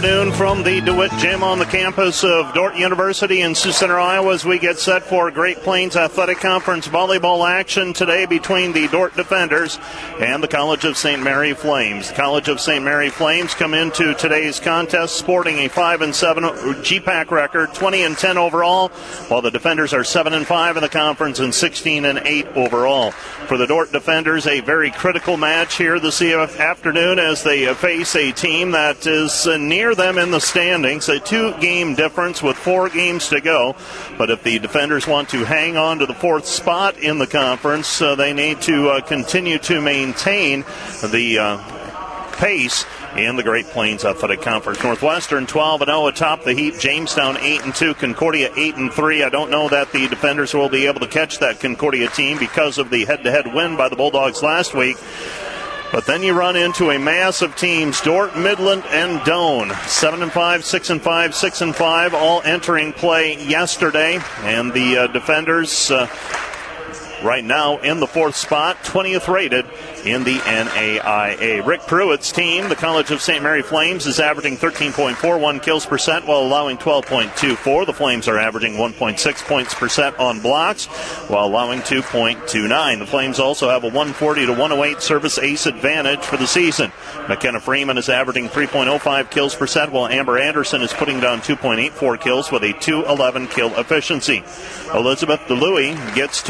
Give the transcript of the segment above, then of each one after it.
Afternoon from the DeWitt Gym on the campus of Dordt University in Sioux Center, Iowa, as we get set for Great Plains Athletic Conference volleyball action today between the Dordt Defenders and the College of St. Mary Flames. The College of St. Mary Flames come into today's contest sporting a 5 and 7 GPAC record, 20 and 10 overall, while the Defenders are 7 and 5 in the conference and 16 and 8 overall. For the Dordt Defenders, a very critical match here this afternoon as they face a team that is near them in the standings. A two game difference with four games to go. But if the defenders want to hang on to the fourth spot in the conference, uh, they need to uh, continue to maintain the uh, pace in the Great Plains Athletic Conference. Northwestern 12 and 0 atop the heap. Jamestown 8 and 2. Concordia 8 and 3. I don't know that the defenders will be able to catch that Concordia team because of the head-to-head win by the Bulldogs last week. But then you run into a mass of teams: Dordt, Midland, and Doane. Seven and five, six and five, six and five, all entering play yesterday, and the uh, defenders. Uh, right now in the fourth spot, 20th rated in the NAIA. Rick Pruitt's team, the College of St. Mary Flames, is averaging 13.41 kills per set while allowing 12.24. The Flames are averaging 1.6 points per set on blocks while allowing 2.29. The Flames also have a 140 to 108 service ace advantage for the season. McKenna Freeman is averaging 3.05 kills per set while Amber Anderson is putting down 2.84 kills with a 211 kill efficiency. Elizabeth DeLuey gets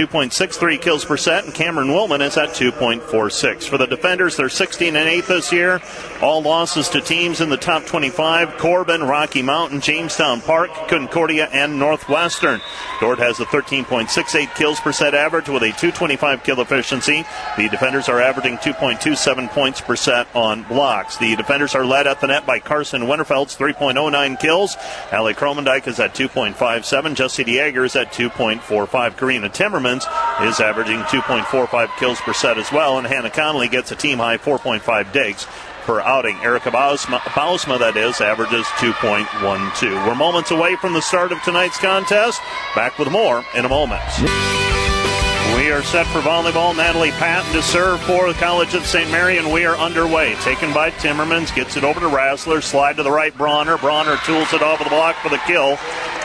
2.63 kills per set and Cameron Willman is at 2.46. For the defenders, they're 16 and 8 this year. All losses to teams in the top 25 Corban, Rocky Mountain, Jamestown Park, Concordia, and Northwestern. Dordt has a 13.68 kills per set average with a 225 kill efficiency. The defenders are averaging 2.27 points per set on blocks. The defenders are led at the net by Carson Winterfeld's 3.09 kills. Allie Kromendijk is at 2.57. Jesse Dieger is at 2.45. Karina Timmermans is averaging 2.45 kills per set as well. And Hannah Connolly gets a team high 4.5 digs per outing. Erica Bausma, Bausma, that is, averages 2.12. We're moments away from the start of tonight's contest. Back with more in a moment. We are set for volleyball. Natalie Patton to serve for the College of St. Mary, and we are underway. Taken by Timmermans, gets it over to Rassler, slide to the right, Bronner. Bronner tools it off of the block for the kill.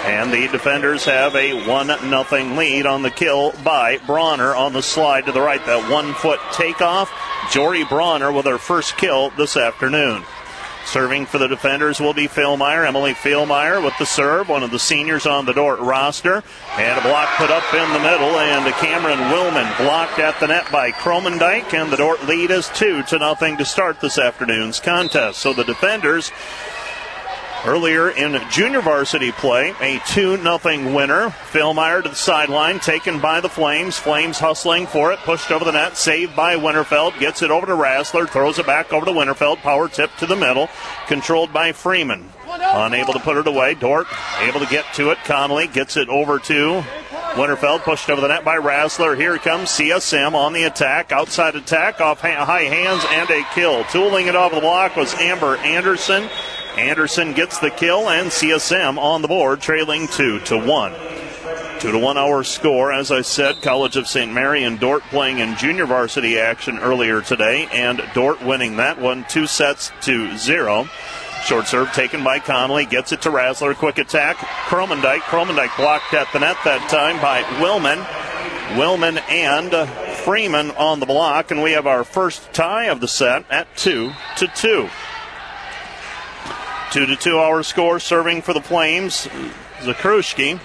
And the defenders have a 1 0 lead on the kill by Bronner on the slide to the right. That one foot takeoff. Jory Bronner with her first kill this afternoon. Serving for the defenders will be Philmeyer. Emily Philmeyer with the serve, one of the seniors on the Dordt roster. And a block put up in the middle, and Cameron Willman blocked at the net by Kromendijk, and the Dordt lead is two to nothing to start this afternoon's contest. So the defenders Earlier in junior varsity play, a 2 0 winner. Philmeyer to the sideline, taken by the Flames. Flames hustling for it, pushed over the net, saved by Winterfeld. Gets it over to Rassler, throws it back over to Winterfeld. Power tip to the middle, controlled by Freeman. Unable to put it away. Dordt able to get to it. Connolly gets it over to Winterfeld, pushed over the net by Rassler. Here comes CSM on the attack. Outside attack, off high hands, and a kill. Tooling it off the block was Amber Anderson. Anderson gets the kill and CSM on the board, trailing two to one. Two to one hour score. As I said, College of St. Mary and Dordt playing in junior varsity action earlier today, and Dordt winning that one two sets to zero. Short serve taken by Connolly, gets it to Rassler. Quick attack. Kromendijk. Kromendijk blocked at the net that time by Willman. Willman and Freeman on the block, and we have our first tie of the set at two to two. Two to two hour score serving for the Flames. Zakrzewski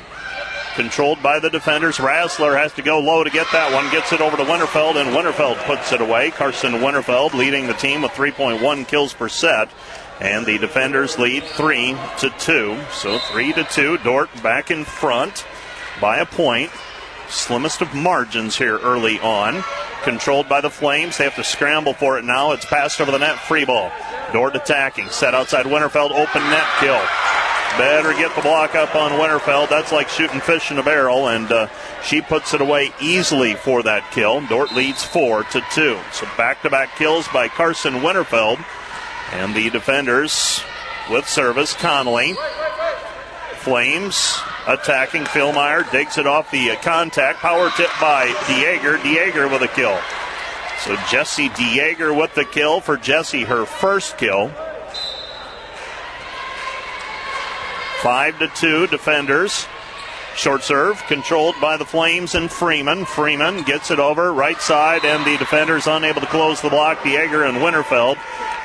controlled by the defenders. Rassler has to go low to get that one. Gets it over to Winterfeld, and Winterfeld puts it away. Carson Winterfeld leading the team with 3.1 kills per set. And the defenders lead three to two. So three to two. Dordt back in front by a point. Slimmest of margins here early on. Controlled by the Flames. They have to scramble for it now. It's passed over the net. Free ball. Dordt attacking. Set outside Winterfeld. Open net kill. Better get the block up on Winterfeld. That's like shooting fish in a barrel, and uh, she puts it away easily for that kill. Dordt leads four to two. So back-to-back kills by Carson Winterfeld, and the defenders with service Connolly. Flames attacking Philmeyer digs it off the uh, contact. Power tip by Dieger. Dieger with a kill. So Jesse Dieger with the kill for Jesse, her first kill. Five to two defenders. Short serve controlled by the Flames and Freeman. Freeman gets it over right side, and the defenders unable to close the block. Dieger and Winterfeld,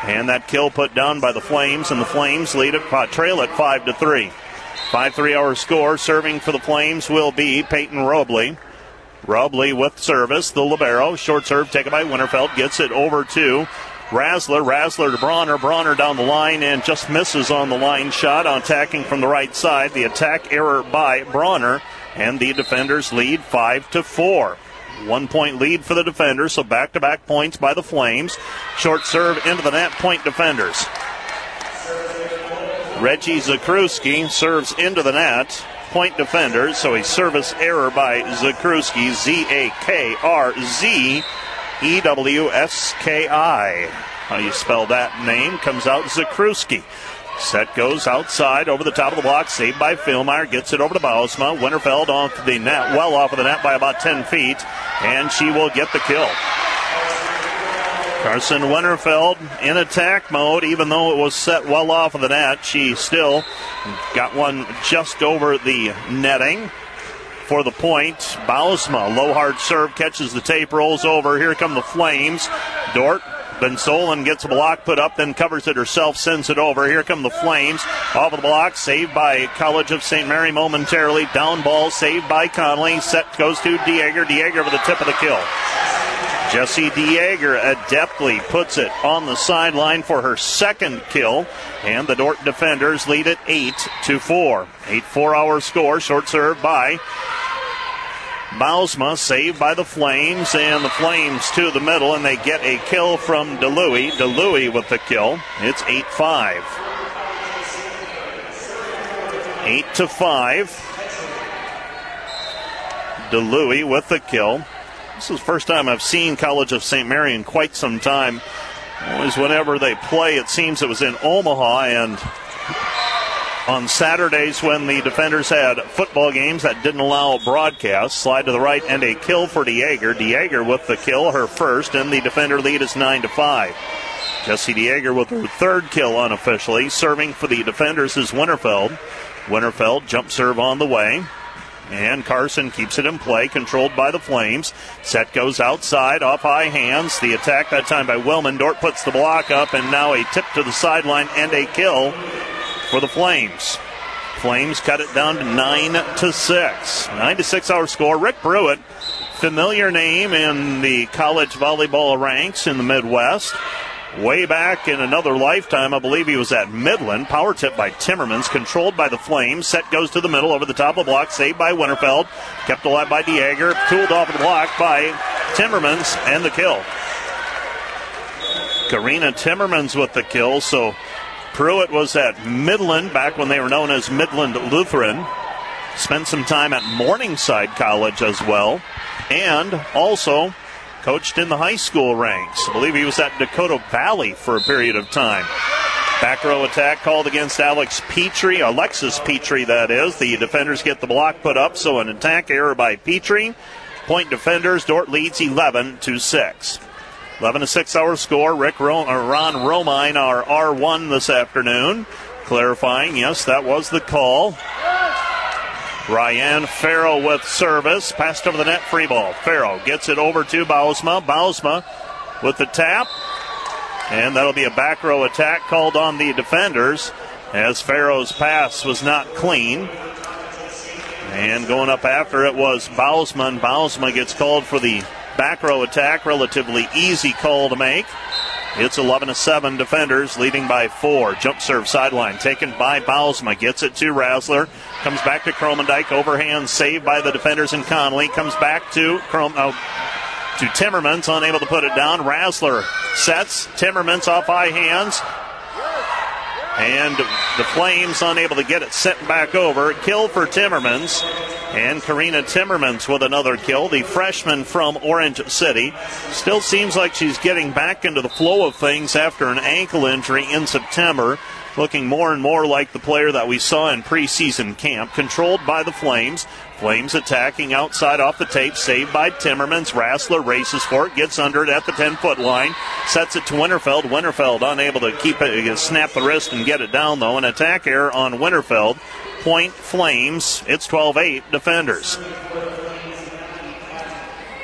and that kill put down by the Flames, and the Flames lead it trail at five to three. Five three-hour score. Serving for the Flames will be Peyton Robley. Robley with service. The libero short serve taken by Winterfeld gets it over to Rassler, Rassler to Bronner. Bronner down the line and just misses on the line shot. On attacking from the right side. The attack error by Bronner. And the defenders lead 5 to 4. One point lead for the defenders, so back to back points by the Flames. Short serve into the net, point defenders. Reggie Zakrzewski serves into the net, point defenders, so a service error by Zakrzewski, Z A K R Z E W S K I. How you spell that name comes out Zakruski. Set goes outside over the top of the block, saved by Philmeyer, gets it over to Bausma. Winterfeld off the net, well off of the net by about 10 feet, and she will get the kill. Carson Winterfeld in attack mode, even though it was set well off of the net, she still got one just over the netting for the point. Bausma, low hard serve, catches the tape, rolls over. Here come the Flames. Dort Van Solen gets a block put up, then covers it herself, sends it over. Here come the Flames. Off of the block, saved by College of St. Mary momentarily. Down ball, saved by Connolly. Set goes to Dieger. Dieger with the tip of the kill. Jesse Dieger adeptly puts it on the sideline for her second kill, and the Dordt defenders lead it 8 to 4. 8 4 hour score, short serve by Bausma saved by the Flames, and the Flames to the middle, and they get a kill from DeLuey. DeLuey with the kill. It's 8 5. 8 to 5. DeLuey with the kill. This is the first time I've seen College of St. Mary in quite some time. Always, whenever they play, it seems it was in Omaha, and on Saturdays when the defenders had football games that didn't allow a broadcast. Slide to the right and a kill for Dieger. Dieger with the kill, her first, and the defender lead is 9 to 5. Jesse Dieger with her third kill unofficially. Serving for the defenders is Winterfeld. Winterfeld jump serve on the way. And Carson keeps it in play, controlled by the Flames. Set goes outside, off high hands. The attack that time by Willman. Dordt puts the block up, and now a tip to the sideline and a kill for the Flames. Flames cut it down to nine to six. Nine to six hour score. Rick Pruitt, familiar name in the college volleyball ranks in the Midwest. Way back in another lifetime, I believe he was at Midland. Power tip by Timmermans, controlled by the Flames. Set goes to the middle, over the top of the block, saved by Winterfeld. Kept alive by Dieger, tooled off the block by Timmermans, and the kill. Karina Timmermans with the kill, so Pruitt was at Midland back when they were known as Midland Lutheran. Spent some time at Morningside College as well. And also coached in the high school ranks. I believe he was at Dakota Valley for a period of time. Back row attack called against Alex Petrie, Alexis Petrie, that is. The defenders get the block put up, so an attack error by Petrie. Point defenders, Dordt leads 11 to 6. 11 to 6 hour score. Rick Ro- Ron Romine, our R1 this afternoon, clarifying, yes, that was the call. Ryan Farrow with service. Passed over the net, free ball. Farrow gets it over to Bausma. Bausma with the tap. And that'll be a back row attack called on the defenders as Farrow's pass was not clean. And going up after it was Bausma. Bausma gets called for the Back row attack, relatively easy call to make. It's 11 to 7 defenders leading by four. Jump serve sideline taken by Bausma. Gets it to Rassler. Comes back to Kromendijk. Overhand saved by the defenders and Connolly. Comes back to Crom- oh, to Timmermans. Unable to put it down. Rassler sets. Timmermans off high hands. And the Flames unable to get it sent back over. Kill for Timmermans. And Karina Timmermans with another kill, the freshman from Orange City. Still seems like she's getting back into the flow of things after an ankle injury in September. looking more and more like the player that we saw in preseason camp. Controlled by the Flames. Flames attacking outside off the tape. Saved by Timmermans. Rassler races for it. Gets under it at the 10 foot line. Sets it to Winterfeld. Winterfeld unable to keep it, uh, snap the wrist and get it down though. An attack error on Winterfeld. Point Flames. It's 12 8 defenders.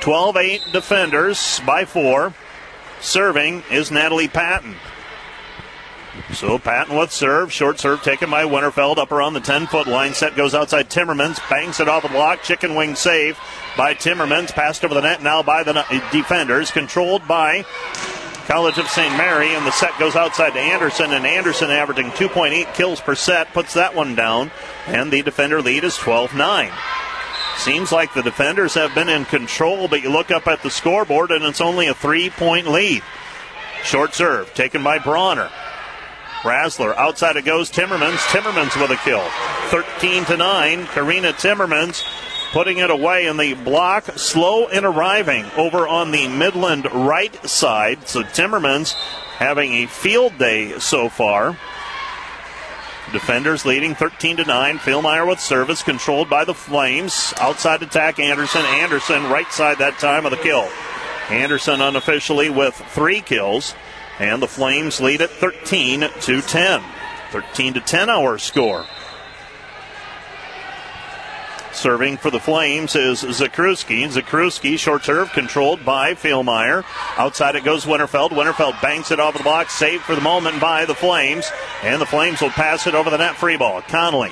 12 8 defenders by four. Serving is Natalie Patton. So Patton with serve. Short serve taken by Winterfeld up around the 10 foot line. Set goes outside Timmermans. Bangs it off the block. Chicken wing save by Timmermans. Passed over the net now by the defenders. Controlled by College of St. Mary. And the set goes outside to Anderson. And Anderson averaging 2.8 kills per set puts that one down. And the defender lead is 12 9. Seems like the defenders have been in control, but you look up at the scoreboard and it's only a three point lead. Short serve taken by Bronner. Rassler outside it goes Timmermans. Timmermans with a kill. 13 to 9. Karina Timmermans putting it away in the block. Slow in arriving over on the Midland right side. So Timmermans having a field day so far. Defenders leading 13 to 9. Philmeyer with service controlled by the Flames. Outside attack Anderson. Anderson right side that time of the kill. Anderson unofficially with three kills. And the Flames lead at 13 to 10. 13 to 10 our score. Serving for the Flames is Zakrzewski. Zakrzewski, short serve, controlled by Philmeyer. Outside it goes Winterfeld. Winterfeld banks it off the block, saved for the moment by the Flames. And the Flames will pass it over the net free ball. Connolly.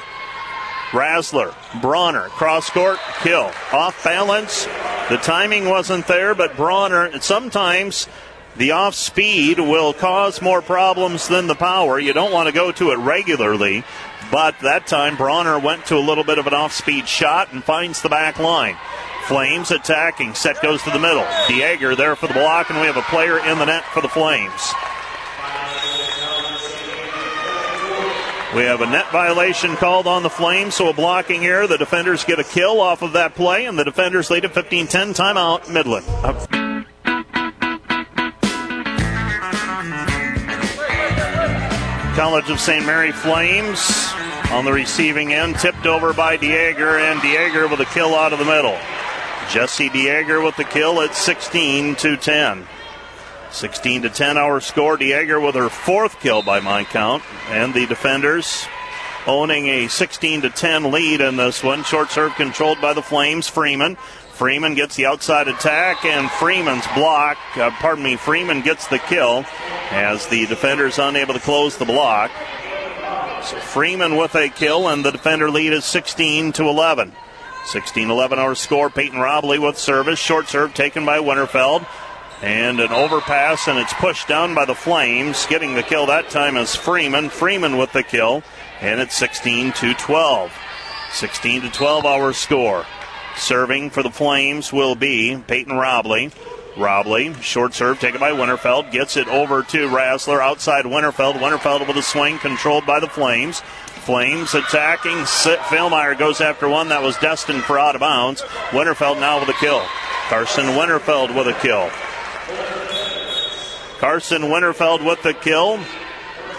Rassler, Bronner, cross court, kill. Off balance. The timing wasn't there, but Bronner, sometimes the off speed will cause more problems than the power. You don't want to go to it regularly, but that time Bronner went to a little bit of an off speed shot and finds the back line. Flames attacking. Set goes to the middle. Dieger there for the block, and we have a player in the net for the Flames. We have a net violation called on the Flames, so a blocking here. The defenders get a kill off of that play, and the defenders lead at 15 10. Timeout, Midland. College of St. Mary Flames on the receiving end, tipped over by Dieger, and Dieger with a kill out of the middle. Jesse Dieger with the kill at 16 to 10. 16 to 10 our score. Dieger with her fourth kill by my count, and the defenders owning a 16 to 10 lead in this one. Short serve controlled by the Flames. Freeman Freeman gets the outside attack, and Freeman's block, uh, pardon me, Freeman gets the kill as the defender is unable to close the block. So Freeman with a kill, and the defender lead is 16 to 11. 16 11 our score. Peyton Robley with service. Short serve taken by Winterfeld. And an overpass, and it's pushed down by the Flames. Getting the kill that time is Freeman. Freeman with the kill, and it's 16 to 12. 16 to 12 our score. Serving for the Flames will be Peyton Robley. Robley, short serve taken by Winterfeld, gets it over to Rassler outside Winterfeld. Winterfeld with a swing controlled by the Flames. Flames attacking. Philmeyer goes after one that was destined for out of bounds. Winterfeld now with a kill. Carson Winterfeld with a kill. Carson Winterfeld with the kill.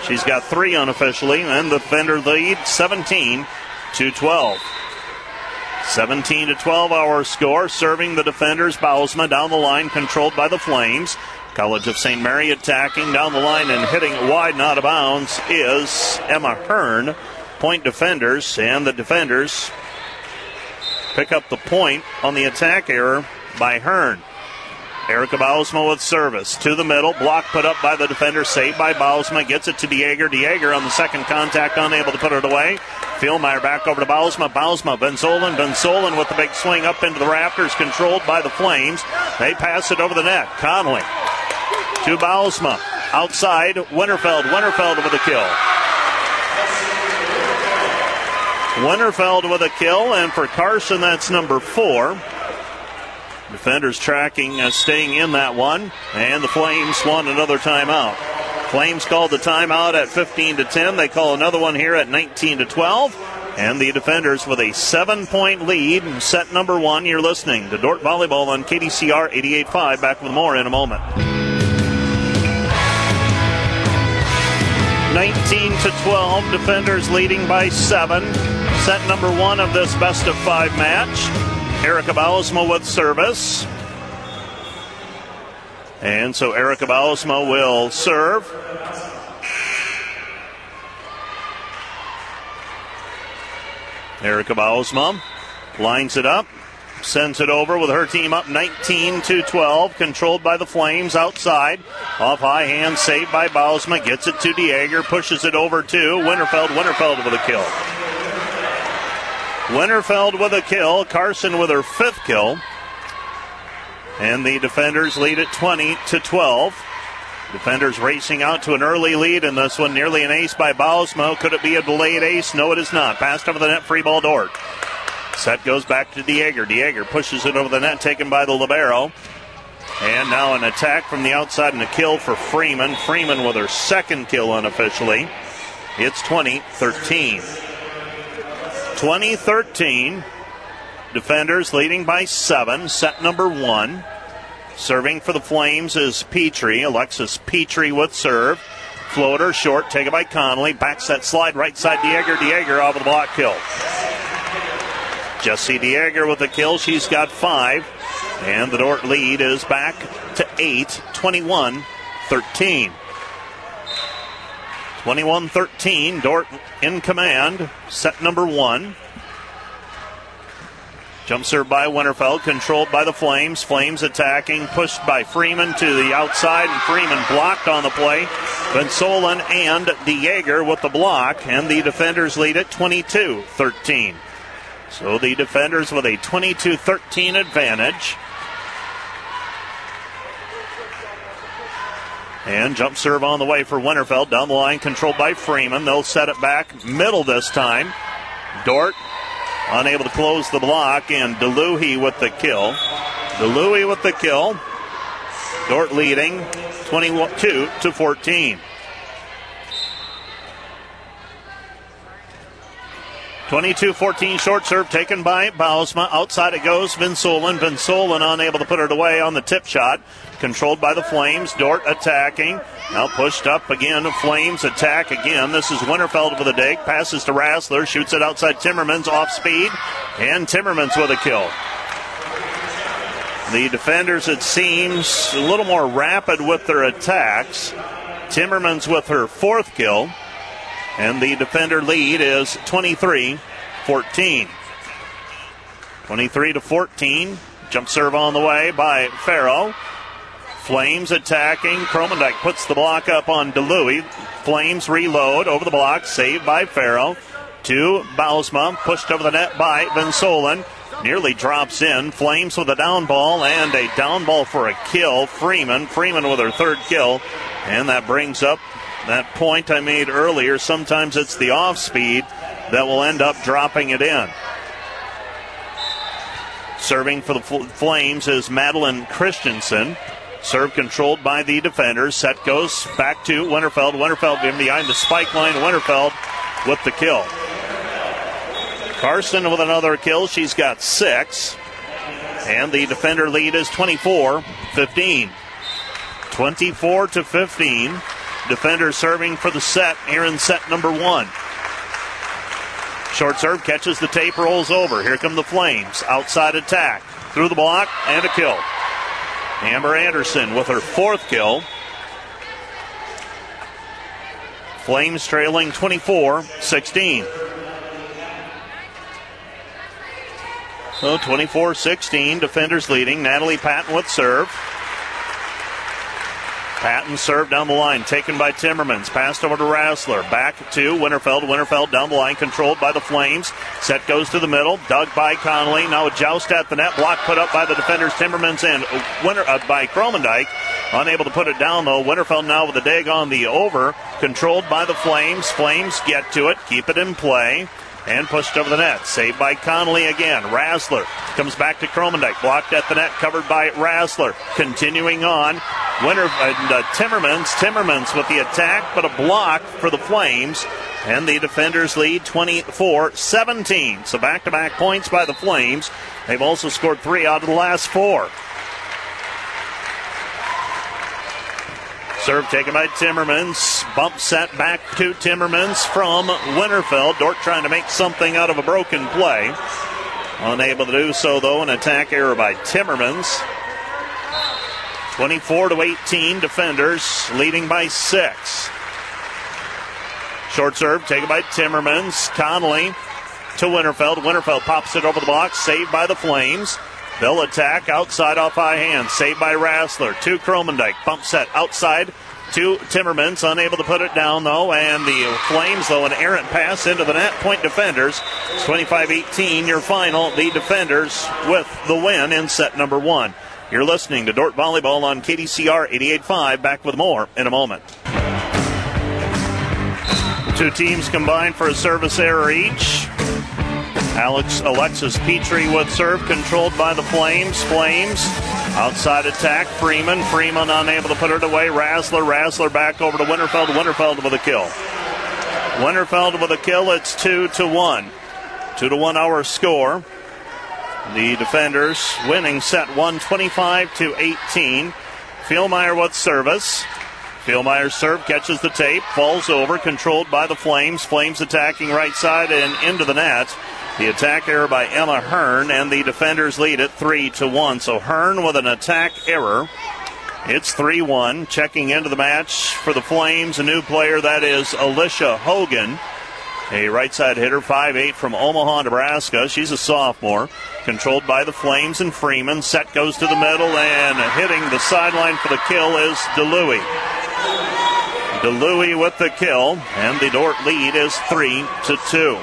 She's got three unofficially, and the Fender lead 17 to 12. 17 to 12 our score. Serving the defenders, Bausma down the line, controlled by the Flames. College of St. Mary attacking down the line and hitting it wide and out of bounds is Emma Hearn. Point defenders, and the defenders pick up the point on the attack error by Hearn. Erica Bausma with service to the middle. Block put up by the defender, saved by Bausma. Gets it to Dieger. Dieger on the second contact, unable to put it away. Philmeyer back over to Bausma. Bausma, Van Solen. Benzolan with the big swing up into the rafters, controlled by the Flames. They pass it over the net. Connolly to Bausma. Outside, Winterfeld. Winterfeld with a kill. Winterfeld with a kill, and for Carson, that's number four. Defenders tracking, uh, staying in that one, and the Flames want another timeout. Flames called the timeout at 15 to 10. They call another one here at 19 to 12. And the defenders with a seven point lead set number one. You're listening to Dordt Volleyball on KDCR 88.5. Back with more in a moment. 19 to 12. Defenders leading by seven. Set number one of this best of five match. Erica Bausma with service. And so Erica Bausma will serve. Erica Bausma lines it up, sends it over with her team up 19 to 12, controlled by the Flames outside. Off high hand, saved by Bausma, gets it to Dieger, pushes it over to Winterfeld. Winterfeld with a kill. Winterfeld with a kill, Carson with her fifth kill. And the defenders lead at 20 to 12. Defenders racing out to an early lead in this one. Nearly an ace by Bausma. Could it be a delayed ace? No, it is not. Passed over the net, free ball Dordt. Set goes back to Dieger. Dieger pushes it over the net, taken by the Libero. And now an attack from the outside and a kill for Freeman. Freeman with her second kill unofficially. It's 20 13. 2013. Defenders leading by seven. Set number one. Serving for the Flames is Petrie. Alexis Petrie with serve. Floater short, taken by Connolly. Back set slide, right side Dieger. Dieger off of the block kill. Jesse Dieger with the kill. She's got five. And the Dordt lead is back to eight, 21 13. 21 13. Dordt in command. Set number one. Jump serve by Winterfeld, controlled by the Flames. Flames attacking, pushed by Freeman to the outside, and Freeman blocked on the play. Van Solen and DeJager with the block, and the defenders lead at 22 13. So the defenders with a 22 13 advantage. And jump serve on the way for Winterfeld. Down the line, controlled by Freeman. They'll set it back middle this time. Dordt unable to close the block, and DeLuey with the kill. DeLuey with the kill. Dordt leading 22 to 14. 22-14 short serve taken by Bausma. Outside it goes. Van Solen. Vinsolen unable to put it away on the tip shot. Controlled by the Flames. Dordt attacking. Now pushed up again. Flames attack again. This is Winterfeld with a dig. Passes to Rassler. Shoots it outside Timmermans off speed. And Timmermans with a kill. The defenders, it seems, a little more rapid with their attacks. Timmermans with her fourth kill. And the defender lead is 23 14. 23 to 14. Jump serve on the way by Farrow. Flames attacking. Kromendijk puts the block up on DeLuey. Flames reload over the block. Saved by Farrow. To Bausma. Pushed over the net by Van Solen. Nearly drops in. Flames with a down ball and a down ball for a kill. Freeman. Freeman with her third kill. And that brings up that point I made earlier. Sometimes it's the off speed that will end up dropping it in. Serving for the Flames is Madeline Christensen. Serve controlled by the defenders. Set goes back to Winterfeld. Winterfeld in behind the spike line. Winterfeld with the kill. Carson with another kill. She's got six. And the defender lead is 24 15. 24 to 15. Defender serving for the set here in set number one. Short serve catches the tape, rolls over. Here come the Flames. Outside attack. Through the block and a kill. Amber Anderson with her fourth kill. Flames trailing 24 16. So 24 16. Defenders leading. Natalie Patton with serve. Patton served down the line, taken by Timmermans. Passed over to Rassler. Back to Winterfeld. Winterfeld down the line, controlled by the Flames. Set goes to the middle. Dug by Connolly. Now a joust at the net. Block put up by the defenders, Timmermans and Winter uh, by Kromendijk. Unable to put it down though. Winterfeld now with a dig on the over. Controlled by the Flames. Flames get to it. Keep it in play and pushed over the net. Saved by Connolly again. Rassler comes back to Kromendijk. Blocked at the net, covered by Rassler. Continuing on. Winter and uh, Timmermans. Timmermans with the attack, but a block for the Flames. And the defenders lead 24 17. So back to back points by the Flames. They've also scored three out of the last four. Serve taken by Timmermans. Bump set back to Timmermans from Winterfeld. Dordt trying to make something out of a broken play. Unable to do so, though, an attack error by Timmermans. 24 to 18, defenders leading by six. Short serve taken by Timmermans. Connolly to Winterfeld. Winterfeld pops it over the block, saved by the Flames. They'll attack outside off high hand, saved by Rassler. To Kromendijk. Bump set outside to Timmermans, unable to put it down though, and the Flames, though, an errant pass into the net. Point defenders. 25 18, your final. The defenders with the win in set number one. You're listening to Dordt Volleyball on KDCR 88.5. Back with more in a moment. Two teams combined for a service error each. Alex Alexis Petrie with serve controlled by the Flames. Flames outside attack. Freeman. Freeman unable to put it away. Rassler. Rassler back over to Winterfeld. Winterfeld with a kill. Winterfeld with a kill. It's two to one. Two to one our score. The defenders winning set 125 to 18. Philmeyer with service. Philmeyer's serve catches the tape, falls over, controlled by the Flames. Flames attacking right side and into the net. The attack error by Emma Hearn, and the defenders lead it 3 to 1. So Hearn with an attack error. It's 3 1. Checking into the match for the Flames, a new player that is Alicia Hogan. A right side hitter, 5'8 from Omaha, Nebraska. She's a sophomore. Controlled by the Flames and Freeman. Set goes to the middle, and hitting the sideline for the kill is DeLuey. DeLuey with the kill, and the Dordt lead is 3 to 2.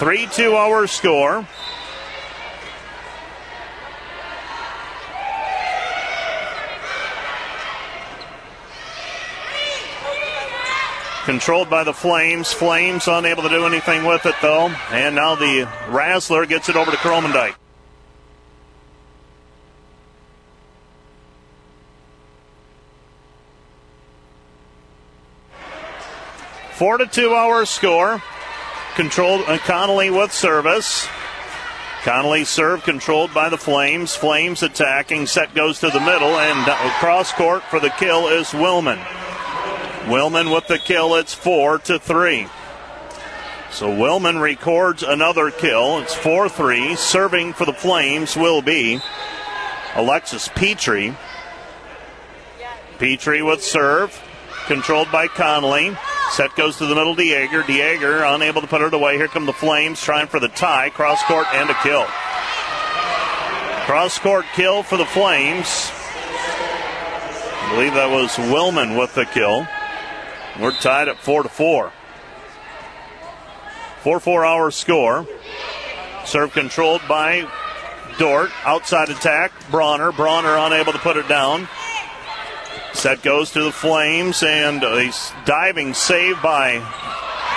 3 2 our score. Controlled by the Flames. Flames unable to do anything with it, though. And now the Rassler gets it over to Kromendijk. Four to two our score. Controlled uh, Connolly with service. Connolly serve controlled by the Flames. Flames attacking. Set goes to the middle and cross court for the kill is Willman. Willman with the kill. It's four to three. So Willman records another kill. It's 4 3. Serving for the Flames will be Alexis Petrie. Petrie with serve. Controlled by Connolly. Set goes to the middle, Dieger. Dieger unable to put it away. Here come the Flames trying for the tie. Cross court and a kill. Cross court kill for the Flames. I believe that was Willman with the kill. We're tied at 4 to 4. 4 4 hour score. Serve controlled by Dordt. Outside attack. Bronner. Bronner unable to put it down. Set goes to the Flames, and a diving save by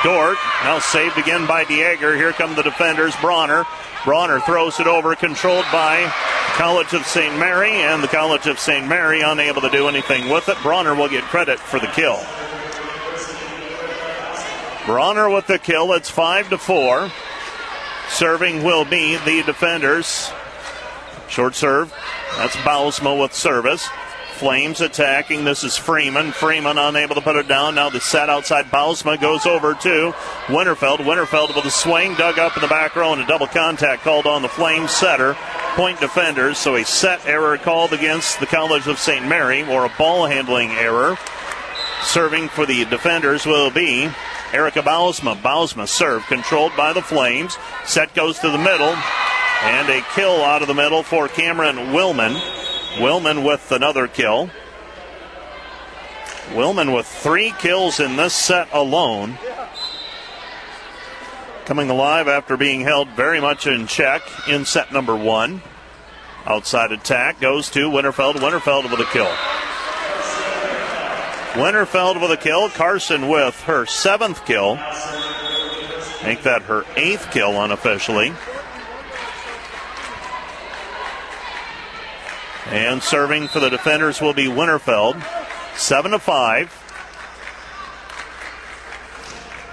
Dordt. Now saved again by Dieger. Here come the defenders. Bronner. Bronner throws it over, controlled by College of St. Mary, and the College of St. Mary unable to do anything with it. Bronner will get credit for the kill. Bronner with the kill. It's five to four. Serving will be the defenders. Short serve. That's Bausma with service. Flames attacking. This is Freeman. Freeman unable to put it down. Now the set outside Bausma goes over to Winterfeld. Winterfeld with a swing, dug up in the back row, and a double contact called on the Flames setter. Point defenders. So a set error called against the College of St. Mary, or a ball handling error. Serving for the defenders will be Erica Bausma. Bausma serve controlled by the Flames. Set goes to the middle. And a kill out of the middle for Cameron Willman. Willman with another kill. Willman with three kills in this set alone. Coming alive after being held very much in check in set number one. Outside attack goes to Winterfeld. Winterfeld with a kill. Winterfeld with a kill. Carson with her seventh kill. Make that her eighth kill unofficially. And serving for the defenders will be Winterfeld. Seven to five.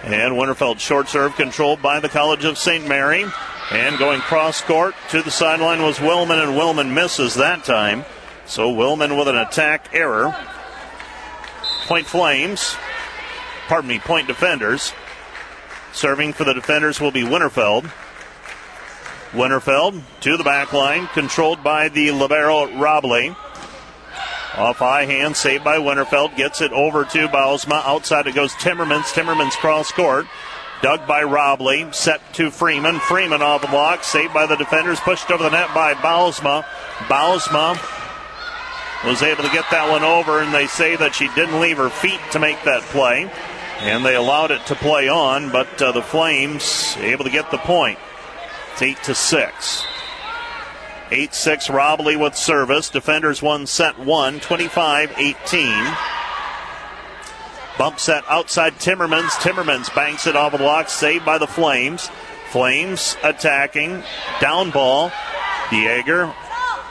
And Winterfeld short serve controlled by the College of St. Mary. And going cross court to the sideline was Willman, and Willman misses that time. So Willman with an attack error. Point Flames, pardon me, Point Defenders. Serving for the defenders will be Winterfeld. Winterfeld to the back line, controlled by the Libero Robley. Off high hand, saved by Winterfeld. Gets it over to Bausma. Outside it goes Timmermans. Timmermans cross court. Dug by Robley. Set to Freeman. Freeman off the block. Saved by the defenders. Pushed over the net by Bausma. Bausma was able to get that one over, and they say that she didn't leave her feet to make that play. And they allowed it to play on, but uh, the Flames able to get the point. It's 8 to 6. 8 6 Robley with service. Defenders one set one, 25 18. Bump set outside Timmermans. Timmermans banks it off the block, saved by the Flames. Flames attacking. Down ball. Dieger.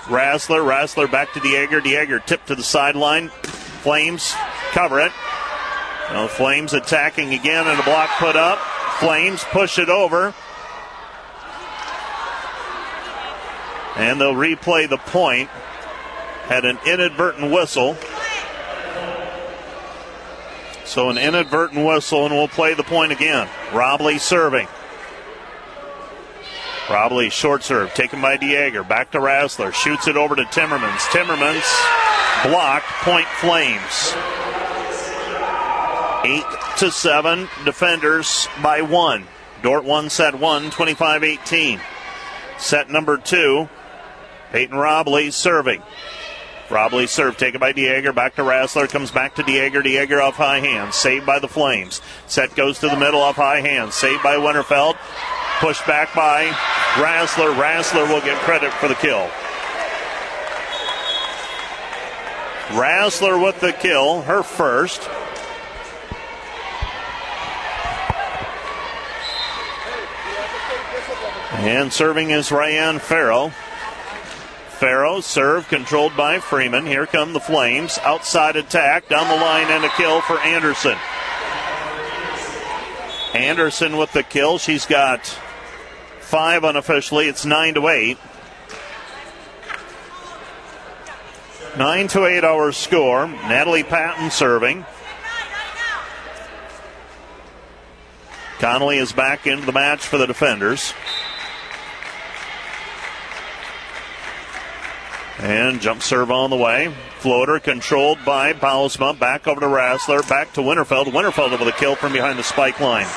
Rassler. Rassler back to Dieger. Dieger tipped to the sideline. Flames cover it. Now Flames attacking again and a block put up. Flames push it over. And they'll replay the point. Had an inadvertent whistle. So an inadvertent whistle, and we'll play the point again. Robley serving. Robley short serve, taken by Dieger. Back to Rassler. Shoots it over to Timmermans. Timmermans blocked. Point Flames. Eight to seven. Defenders by one. Dordt one set one, 25 18. Set number two. Peyton Robley serving. Robley serve taken by Dieger. Back to Rassler. Comes back to Dieger. Dieger off high hands. Saved by the Flames. Set goes to the middle off high hands. Saved by Winterfeld. Pushed back by Rassler. Rassler will get credit for the kill. Rassler with the kill. Her first. And serving is Ryan Farrow. Farrow serve controlled by Freeman. Here come the Flames. Outside attack down the line and a kill for Anderson. Anderson with the kill. She's got five unofficially. It's nine to eight. Nine to eight hour score. Natalie Patton serving. Connolly is back into the match for the defenders. And jump serve on the way. Floater controlled by Bausma. Back over to Rassler. Back to Winterfeld. Winterfeld with a kill from behind the spike line.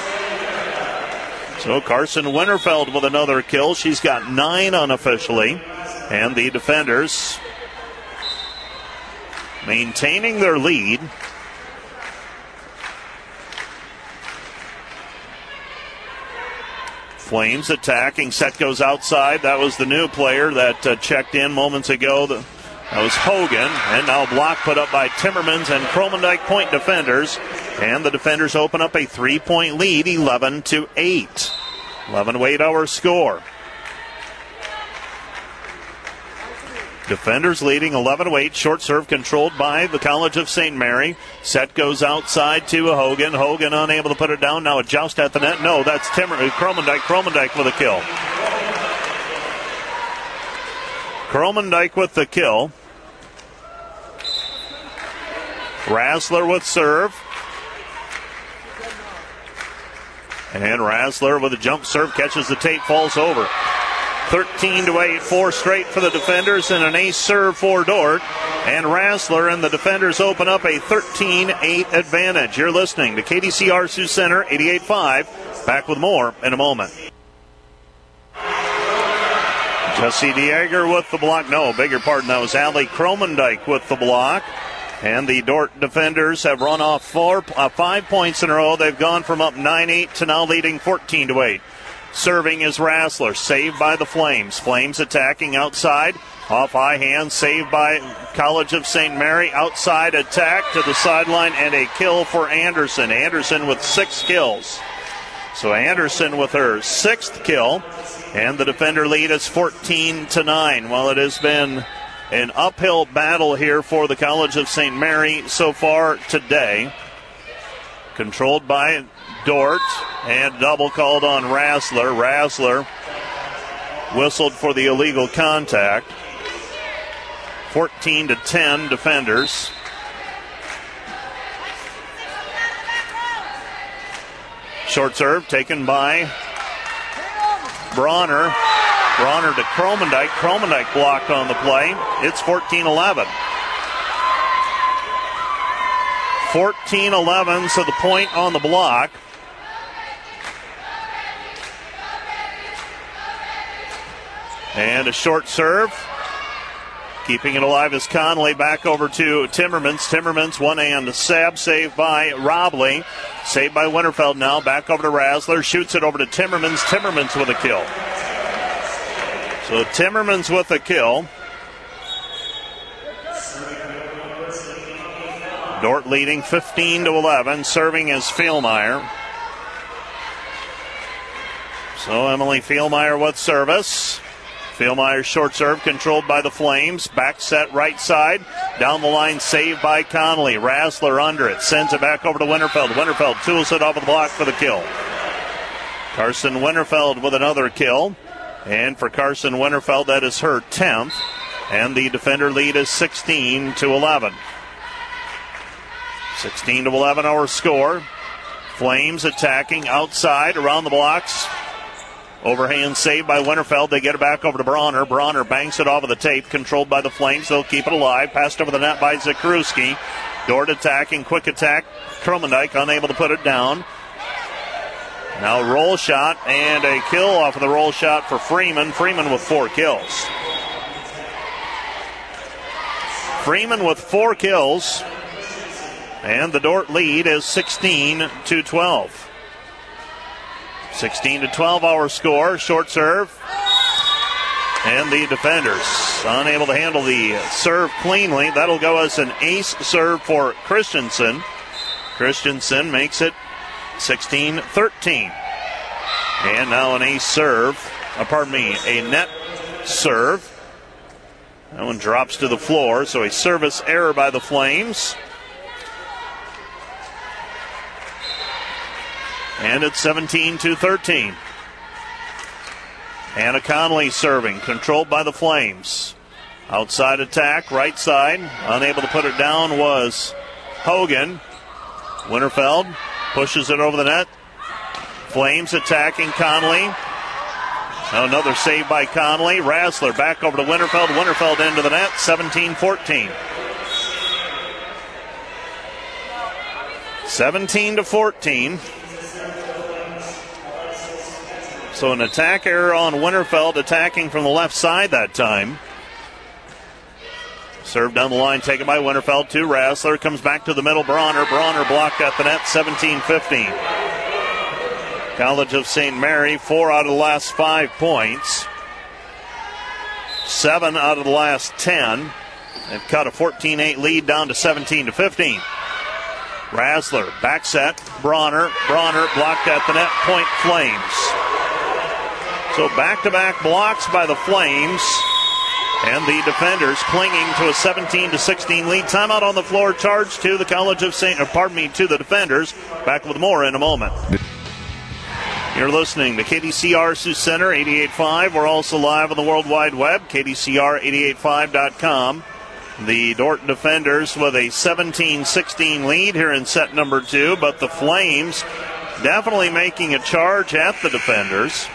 So Carson Winterfeld with another kill. She's got nine unofficially. And the defenders maintaining their lead. Flames attacking. Set goes outside. That was the new player that uh, checked in moments ago. That was Hogan. And now block put up by Timmermans and Kromendijk point defenders. And the defenders open up a three point lead, 11 to 8. 11 to 8 hour score. Defenders leading 11 to 8. Short serve controlled by the College of St. Mary. Set goes outside to Hogan. Hogan unable to put it down. Now a joust at the net. No, that's Timmer. Uh, Kromendijk. Kromendijk with a kill. Kromendijk with the kill. Rassler with serve. And Rassler with a jump serve catches the tape, falls over. 13 to 8, four straight for the defenders, and an ace serve for Dordt. And Rassler and the defenders open up a 13 8 advantage. You're listening to KDCR Sioux Center 88.5. Back with more in a moment. Jesse Dieger with the block. No, bigger pardon. That was Allie Kromendijk with the block. And the Dordt defenders have run off four, uh, five points in a row. They've gone from up 9 8 to now leading 14 to 8. Serving is Rassler, saved by the Flames. Flames attacking outside. Off high hand, saved by College of St. Mary. Outside attack to the sideline and a kill for Anderson. Anderson with six kills. So Anderson with her sixth kill. And the defender lead is 14 to 9. Well, it has been an uphill battle here for the College of St. Mary so far today. Controlled by Dordt and double called on Rassler. Rassler whistled for the illegal contact. 14 to 10 defenders. Short serve taken by Bronner. Bronner to Kromendijk. Kromendijk blocked on the play. It's 14 11. 14 11, so the point on the block. And a short serve. Keeping it alive is Connolly. Back over to Timmermans. Timmermans, one hand sab, saved by Robley. Saved by Winterfeld now. Back over to Rassler. Shoots it over to Timmermans. Timmermans with a kill. So Timmermans with a kill. Dordt leading 15 to 11, serving as Philmeyer. So Emily Philmeyer with service. Philmeyer short serve controlled by the Flames. Back set right side. Down the line saved by Connolly. Rassler under it. Sends it back over to Winterfeld. Winterfeld tools it off of the block for the kill. Carson Winterfeld with another kill. And for Carson Winterfeld, that is her 10th. And the defender lead is 16 to 11. 16 to 11 our score. Flames attacking outside around the blocks. Overhand save by Winterfeld. They get it back over to Bronner. Bronner banks it off of the tape, controlled by the Flames. They'll keep it alive. Passed over the net by Zakrzewski. Dordt attacking, quick attack. Kromendijk unable to put it down. Now roll shot and a kill off of the roll shot for Freeman. Freeman with four kills. Freeman with four kills. And the Dordt lead is 16 to 12. 16 to 12 our score. Short serve. And the defenders unable to handle the serve cleanly. That'll go as an ace serve for Christensen. Christensen makes it 16 13. And now an ace serve. Uh, pardon me, a net serve. That one drops to the floor, so a service error by the Flames. And it's 17 to 13. Anna Connolly serving, controlled by the Flames. Outside attack, right side. Unable to put it down was Hogan. Winterfeld pushes it over the net. Flames attacking Connolly. Another save by Connolly. Rassler back over to Winterfeld. Winterfeld into the net, 17 14. 17 to 14. So an attack error on Winterfeld attacking from the left side that time. Served down the line, taken by Winterfeld to Rassler. Comes back to the middle. Bronner. Bronner blocked at the net, 17 15. College of St. Mary, four out of the last five points. Seven out of the last ten. They've cut a 14 8 lead down to 17 to 15. Rassler, back set. Bronner. Bronner blocked at the net. Point Flames. So back to back blocks by the Flames. And the defenders clinging to a 17 to 16 lead. Timeout on the floor. Charge to the College of St. Uh, pardon me, to the defenders. Back with more in a moment. You're listening to KDCR Sioux Center 88.5. We're also live on the World Wide Web, KDCR885.com. The Dorton defenders with a 17 16 lead here in set number two, but the Flames definitely making a charge at the defenders.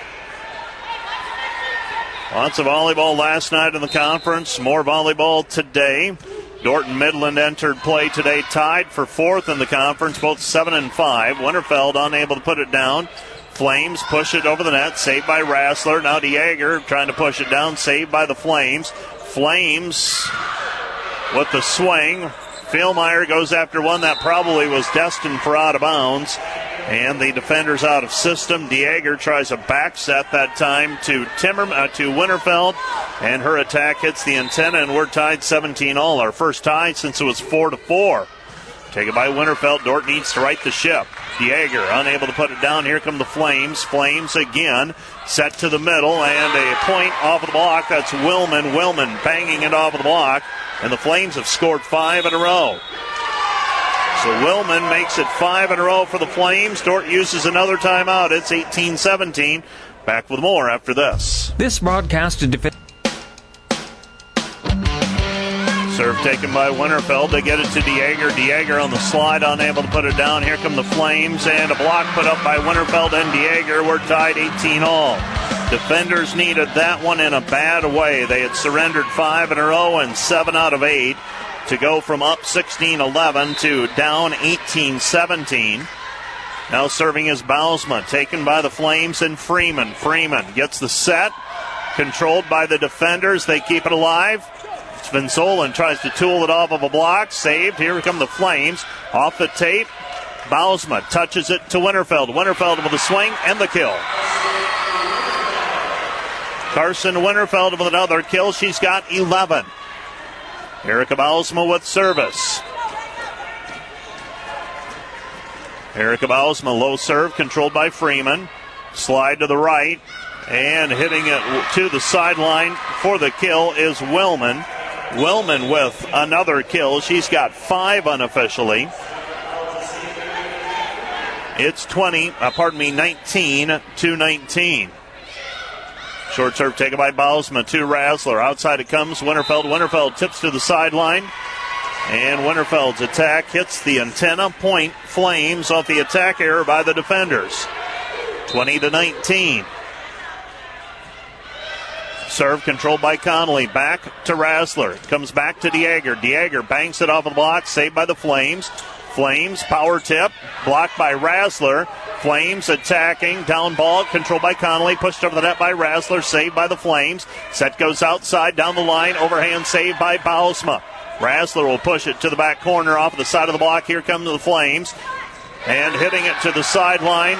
Lots of volleyball last night in the conference. More volleyball today. Dorton Midland entered play today, tied for fourth in the conference, both seven and five. Winterfeld unable to put it down. Flames push it over the net, saved by Rassler. Now DeJager trying to push it down, saved by the Flames. Flames with the swing. Philmeyer goes after one that probably was destined for out of bounds. And the defender's out of system. DeJager tries a back set that time to Timmer uh, to Winterfeld, and her attack hits the antenna, and we're tied 17 all. Our first tie since it was four to four. Take it by Winterfeld. Dordt needs to right the ship. DeJager unable to put it down. Here come the Flames. Flames again. Set to the middle and a point off of the block. That's Willman. Willman banging it off of the block. And the Flames have scored five in a row. So Willman makes it five in a row for the Flames. Dordt uses another timeout. It's 18 17. Back with more after this. This broadcast is defended. Serve taken by Winterfeld. They get it to Dieger. Dieger on the slide, unable to put it down. Here come the Flames, and a block put up by Winterfeld and Dieger. We're tied 18 all. Defenders needed that one in a bad way. They had surrendered five in a row and seven out of eight to go from up 16 11 to down 18 17. Now serving is Bausma, taken by the Flames and Freeman. Freeman gets the set, controlled by the defenders. They keep it alive. Van Solen tries to tool it off of a block. Saved. Here come the Flames. Off the tape. Bausma touches it to Winterfeld. Winterfeld with a swing and the kill. Carson Winterfeld with another kill. She's got 11. Erica Bausma with service. Erica Bausma low serve controlled by Freeman. Slide to the right and hitting it to the sideline for the kill is Wellman. Wellman with another kill. She's got five unofficially. It's 20, uh, pardon me, 19 to 19. Short serve taken by Bausma to Rassler. Outside it comes. Winterfeld. Winterfeld tips to the sideline. And Winterfeld's attack hits the antenna. Point flames off the attack error by the defenders. 20 to 19. Serve controlled by Connolly. Back to Rassler. Comes back to Dieger. Dieger banks it off the block. Saved by the Flames. Flames power tip. Blocked by Rassler. Flames attacking. Down ball. Controlled by Connolly. Pushed over the net by Rassler. Saved by the Flames. Set goes outside. Down the line. Overhand saved by Bausma. Rassler will push it to the back corner off the side of the block. Here come the Flames. And hitting it to the sideline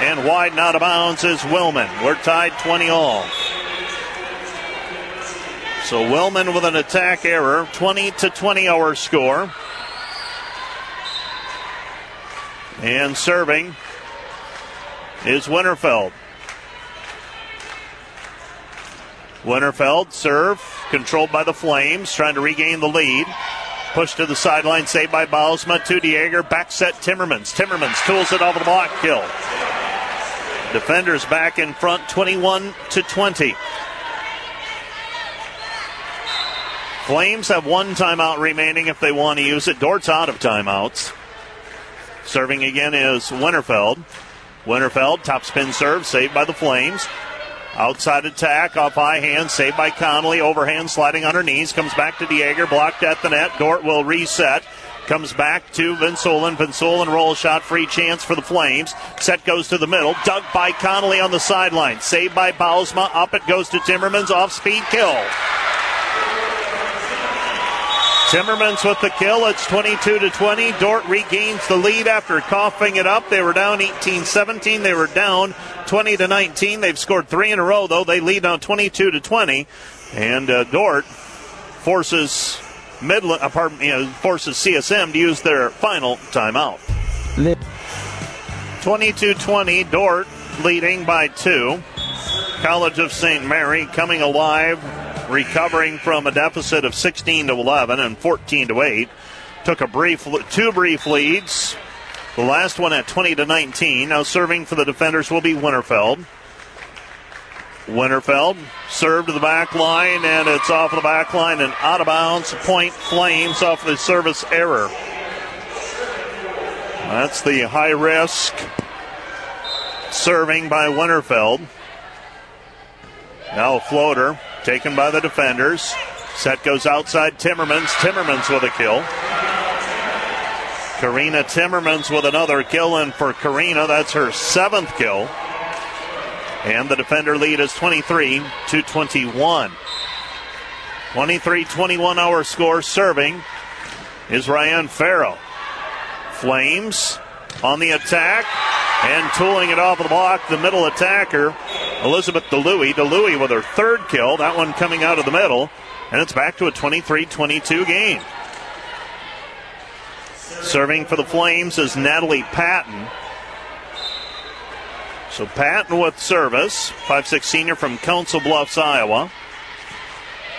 and wide and out of bounds is Willman. We're tied 20 all. So Willman with an attack error, 20 to 20 our score. And serving is Winterfeld. Winterfeld serve controlled by the Flames, trying to regain the lead. Push to the sideline, saved by Bausma to Dieger. Back set Timmermans. Timmermans tools it off the block, kill. Defenders back in front, 21 to 20. Flames have one timeout remaining if they want to use it. Dordt's out of timeouts. Serving again is Winterfeld. Winterfeld, top spin serve, saved by the Flames. Outside attack off high hand, saved by Connolly. Overhand sliding on her knees. Comes back to Dieger, blocked at the net. Dordt will reset. Comes back to Van Solen. Vinsolen roll shot, free chance for the Flames. Set goes to the middle. Dug by Connolly on the sideline. Saved by Bausma. Up it goes to Timmermans. Off speed kill. Timmermans with the kill. It's 22 to 20. Dordt regains the lead after coughing it up. They were down 18 17. They were down 20 to 19. They've scored three in a row, though. They lead now 22 to 20. And uh, Dordt forces Midland, uh, pardon me, uh, forces CSM to use their final timeout. 22 20. Dordt leading by two. College of St. Mary coming alive recovering from a deficit of 16 to 11 and 14 to 8. Took a brief, two brief leads. The last one at 20 to 19. Now serving for the defenders will be Winterfeld. Winterfeld served to the back line, and it's off the back line and out of bounds. Point Flames off the service error. That's the high risk serving by Winterfeld. Now a floater taken by the defenders. Set goes outside Timmermans. Timmermans with a kill. Karina Timmermans with another kill, and for Karina, that's her seventh kill. And the defender lead is 23 to 21. 23 21 our score serving is Ryan Farrow. Flames on the attack and tooling it off the block, the middle attacker, Elizabeth DeLuey. DeLuey with her third kill, that one coming out of the middle, and it's back to a 23 22 game. Serving for the Flames is Natalie Patton. So Patton with service, 5'6 senior from Council Bluffs, Iowa.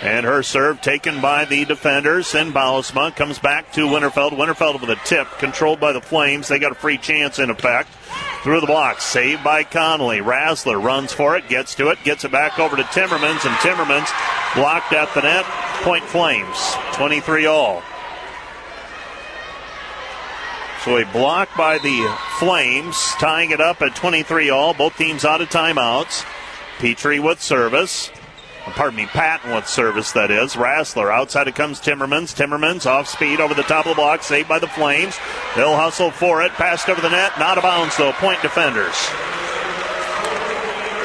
And her serve taken by the defenders. And Bausma comes back to Winterfeld. Winterfeld with a tip, controlled by the Flames. They got a free chance in effect. Through the block, saved by Connolly. Rassler runs for it, gets to it, gets it back over to Timmermans, and Timmermans blocked at the net Point Flames, 23 all. So a block by the Flames, tying it up at 23 all. Both teams out of timeouts. Petrie with service. Pardon me, Patton with service, that is. Rassler. Outside it comes Timmermans. Timmermans off speed over the top of the block, saved by the Flames. They'll hustle for it. Passed over the net. Not a bounds, though. Point defenders.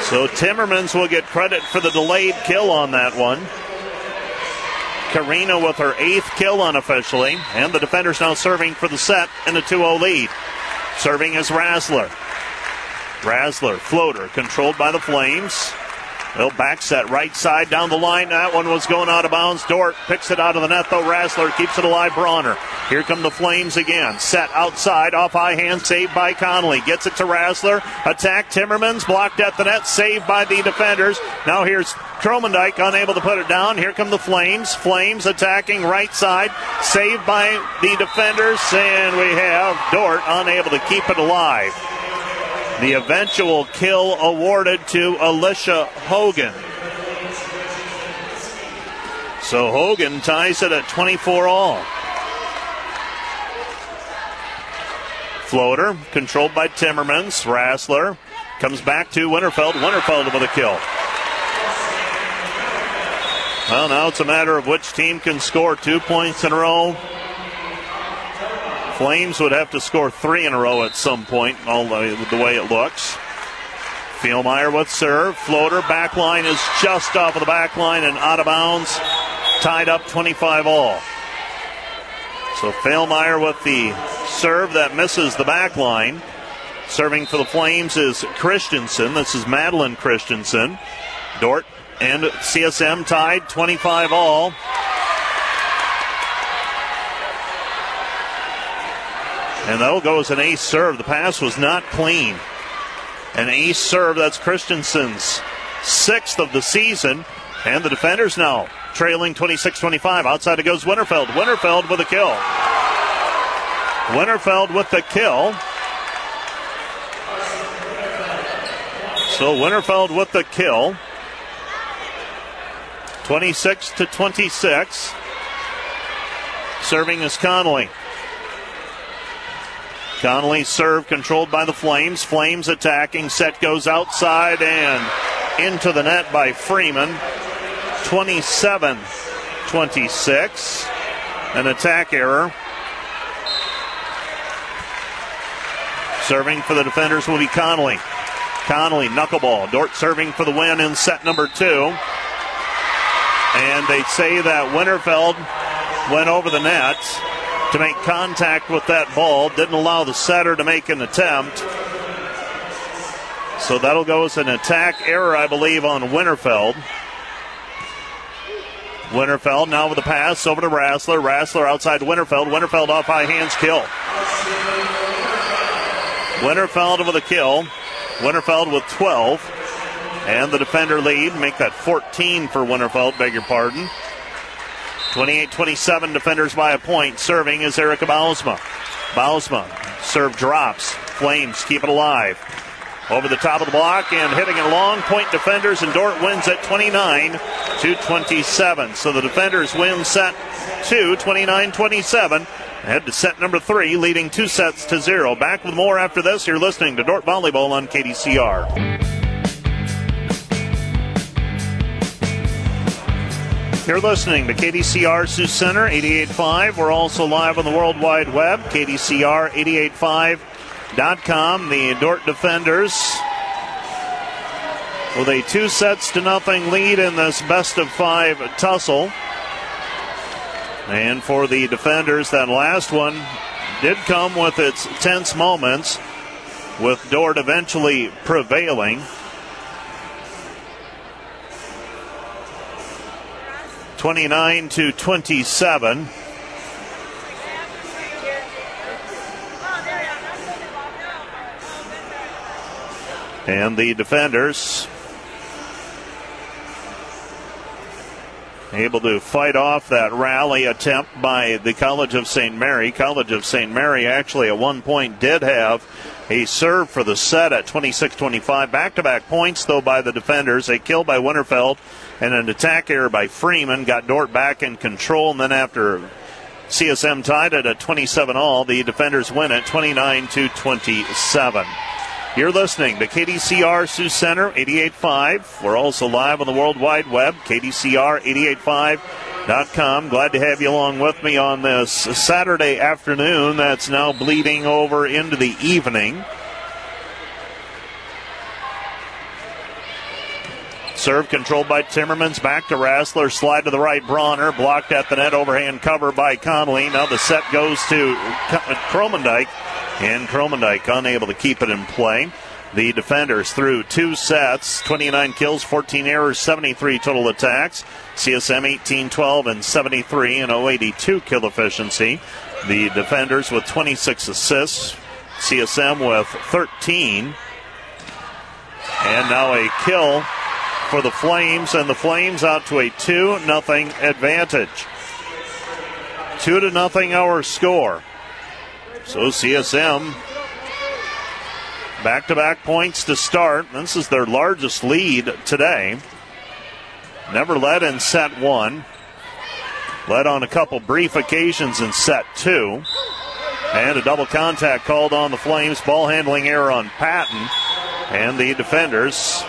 So Timmermans will get credit for the delayed kill on that one. Karina with her eighth kill unofficially. And the defenders now serving for the set in a 2 0 lead. Serving is Rassler. Rassler, floater, controlled by the Flames. They'll back set right side down the line. That one was going out of bounds. Dordt picks it out of the net, though. Rassler keeps it alive. Bronner. Here come the Flames again. Set outside, off high hand, saved by Connolly. Gets it to Rassler. Attack Timmermans, blocked at the net, saved by the defenders. Now here's Kromendijk unable to put it down. Here come the Flames. Flames attacking right side, saved by the defenders, and we have Dordt unable to keep it alive. The eventual kill awarded to Alicia Hogan. So Hogan ties it at 24 all. Floater, controlled by Timmermans. Rassler comes back to Winterfeld. Winterfeld with a kill. Well, now it's a matter of which team can score two points in a row. Flames would have to score three in a row at some point, all the, the way it looks. Philmeyer with serve. Floater. Back line is just off of the back line and out of bounds. Tied up 25 all. So Philmeyer with the serve that misses the back line. Serving for the Flames is Christensen. This is Madeline Christensen. Dordt and CSM tied 25 all. And that'll go as an ace serve. The pass was not clean. An ace serve, that's Christensen's sixth of the season. And the defenders now trailing 26 25. Outside it goes Winterfeld. Winterfeld with a kill. Winterfeld with the kill. So Winterfeld with the kill. 26 to 26. Serving is Connolly. Connolly serve controlled by the Flames. Flames attacking. Set goes outside and into the net by Freeman. 27 26. An attack error. Serving for the defenders will be Connolly. Connolly, knuckleball. Dordt serving for the win in set number two. And they say that Winterfeld went over the net to make contact with that ball. Didn't allow the setter to make an attempt. So that'll go as an attack error, I believe, on Winterfeld. Winterfeld now with a pass over to Rassler. Rassler outside Winterfeld. Winterfeld off high hands kill. Winterfeld with a kill. Winterfeld with 12. And the defender lead. Make that 14 for Winterfeld, beg your pardon. 28 27, defenders by a point. Serving is Erica Bausma. Bausma, serve drops. Flames keep it alive. Over the top of the block and hitting a long. Point defenders, and Dordt wins at 29 to 27. So the defenders win set two, 29 27. Head to set number three, leading two sets to zero. Back with more after this. You're listening to Dordt Volleyball on KDCR. You're listening to KDCR Sioux Center 88.5. We're also live on the World Wide Web, KDCR885.com. The Dordt Defenders with a two sets to nothing lead in this best of five tussle. And for the defenders, that last one did come with its tense moments, with Dort eventually prevailing. 29 to 27. And the defenders able to fight off that rally attempt by the College of St. Mary. College of St. Mary actually at one point did have a serve for the set at 26 25. Back to back points, though, by the defenders. A kill by Winterfeld and an attack error by Freeman got Dordt back in control. And then after CSM tied it at 27 all, the defenders win it 29 to 27. You're listening to KDCR Sioux Center 88.5. We're also live on the World Wide Web, KDCR885.com. Glad to have you along with me on this Saturday afternoon that's now bleeding over into the evening. Serve controlled by Timmermans. Back to Rassler. Slide to the right. Bronner blocked at the net. Overhand cover by Connolly. Now the set goes to Kromendijk. And Kromendijk unable to keep it in play. The defenders through two sets, 29 kills, 14 errors, 73 total attacks. CSM 18 12 and 73 and 082 kill efficiency. The defenders with 26 assists. CSM with 13. And now a kill for the Flames, and the Flames out to a 2 nothing advantage. 2 to nothing our score. So CSM back to back points to start. This is their largest lead today. Never led in set one. Led on a couple brief occasions in set two. And a double contact called on the Flames. Ball handling error on Patton. And the defenders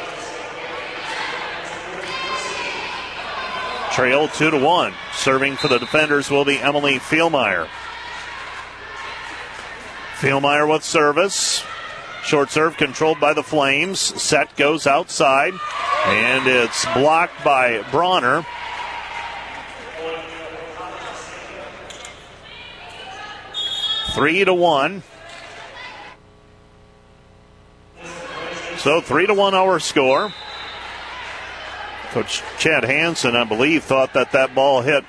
trail two to one. Serving for the defenders will be Emily Philmeyer. Philmeyer with service. Short serve controlled by the Flames. Set goes outside, and it's blocked by Bronner. Three to one. So three to one our score. Coach Chad Hanson, I believe, thought that that ball hit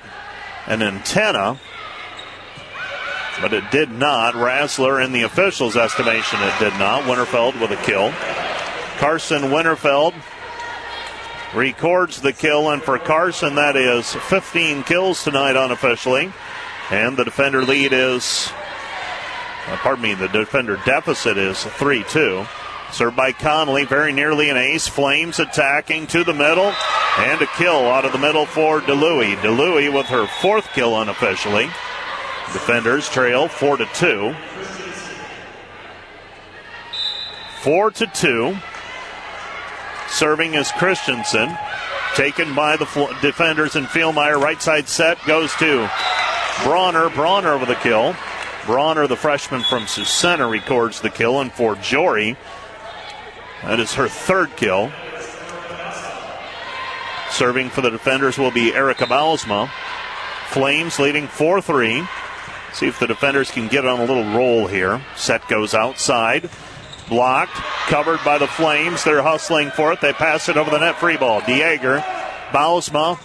an antenna but it did not. Rassler, in the officials' estimation, it did not. Winterfeld with a kill. Carson Winterfeld records the kill, and for Carson, that is 15 kills tonight unofficially. And the defender lead is, uh, pardon me, the defender deficit is 3 2. Served by Connolly, very nearly an ace. Flames attacking to the middle, and a kill out of the middle for DeLuey. DeLuey with her fourth kill unofficially. Defenders trail four to two. Four to two. Serving is Christensen. Taken by the defenders and Philmeyer. Right side set goes to Bronner. Bronner with a kill. Bronner, the freshman from Center, records the kill. And for Jory, that is her third kill. Serving for the defenders will be Erica Bausma. Flames leading 4 3. See if the defenders can get on a little roll here. Set goes outside. Blocked. Covered by the Flames. They're hustling for it. They pass it over the net. Free ball. Dieger. Bausma.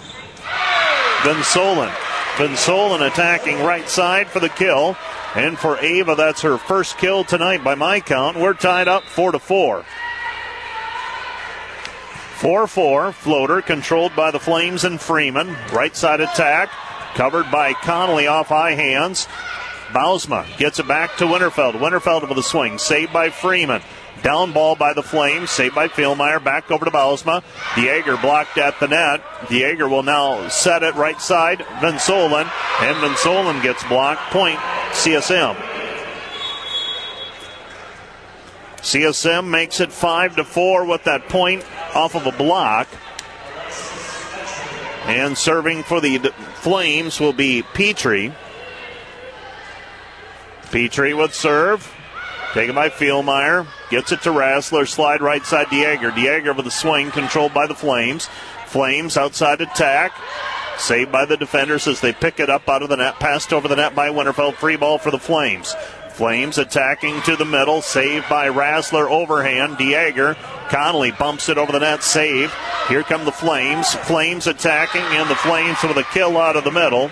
Van Solen attacking right side for the kill. And for Ava, that's her first kill tonight by my count. We're tied up 4 to 4. 4 4. Floater controlled by the Flames and Freeman. Right side attack. Covered by Connolly off high hands. Bausma gets it back to Winterfeld. Winterfeld with a swing. Saved by Freeman. Down ball by the Flames. Saved by Philmeyer. Back over to Bausma. Dieger blocked at the net. Dieger will now set it right side. Van Solen. And Van gets blocked. Point CSM. CSM makes it 5 to 4 with that point off of a block. And serving for the Flames will be Petrie. Petrie with serve. Taken by Philmeyer. Gets it to Rassler. Slide right side Dieger. Dieger with a swing controlled by the Flames. Flames outside attack. Saved by the defenders as they pick it up out of the net. Passed over the net by Winterfeld. Free ball for the Flames. Flames attacking to the middle. Saved by Rassler. Overhand. Dieger. Connolly bumps it over the net. Save. Here come the Flames. Flames attacking, and the Flames with a kill out of the middle.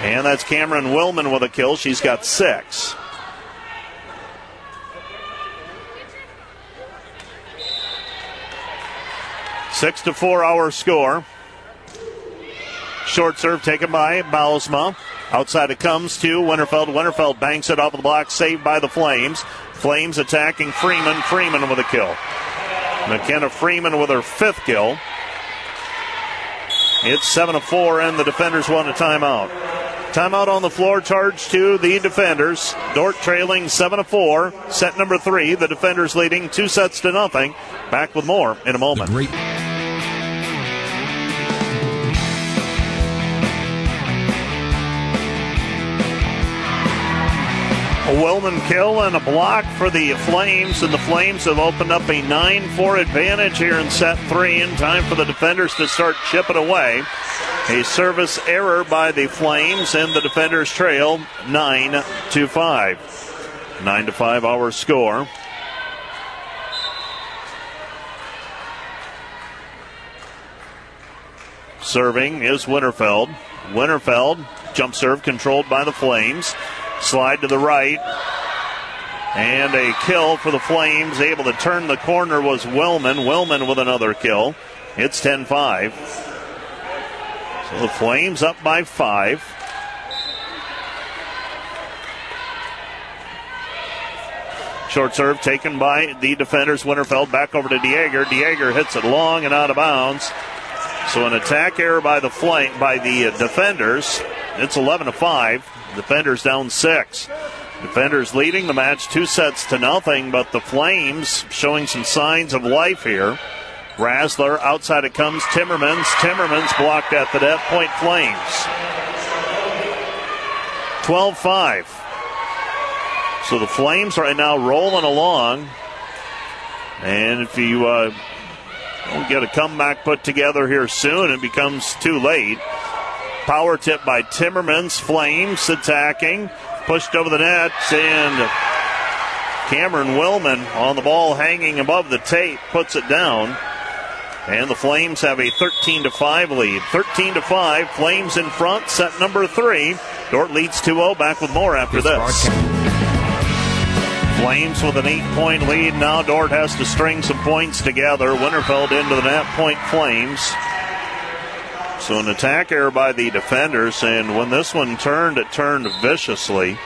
And that's Cameron Willman with a kill. She's got six. Six to four our score. Short serve taken by Bausma. Outside it comes to Winterfeld. Winterfeld banks it off of the block, saved by the Flames. Flames attacking Freeman. Freeman with a kill. McKenna Freeman with her fifth kill. It's 7 to 4, and the defenders want a timeout. Timeout on the floor, charge to the defenders. Dordt trailing 7 to 4. Set number three. The defenders leading two sets to nothing. Back with more in a moment. A Wellman kill and a block for the Flames, and the Flames have opened up a 9 4 advantage here in set three. In time for the defenders to start chipping away. A service error by the Flames, and the defenders trail 9 to 5. 9 to 5 our score. Serving is Winterfeld. Winterfeld, jump serve controlled by the Flames. Slide to the right. And a kill for the Flames. Able to turn the corner was Wellman. Wellman with another kill. It's 10 5. So the Flames up by five. Short serve taken by the defenders. Winterfeld back over to Dieger. Dieger hits it long and out of bounds. So an attack error by the flank by the defenders. It's 11 to 5. Defenders down six. Defenders leading the match two sets to nothing, but the Flames showing some signs of life here. Rassler outside it comes Timmermans. Timmermans blocked at the net. Point Flames. 12 5. So the Flames right now rolling along. And if you uh, don't get a comeback put together here soon, it becomes too late. Power tip by Timmermans. Flames attacking. Pushed over the net. And Cameron Wellman on the ball hanging above the tape puts it down. And the Flames have a 13 to 5 lead. 13 to 5. Flames in front. Set number three. Dordt leads 2 0. Back with more after this. Flames with an eight point lead. Now Dordt has to string some points together. Winterfeld into the net. Point Flames. So an attack error by the defenders, and when this one turned, it turned viciously.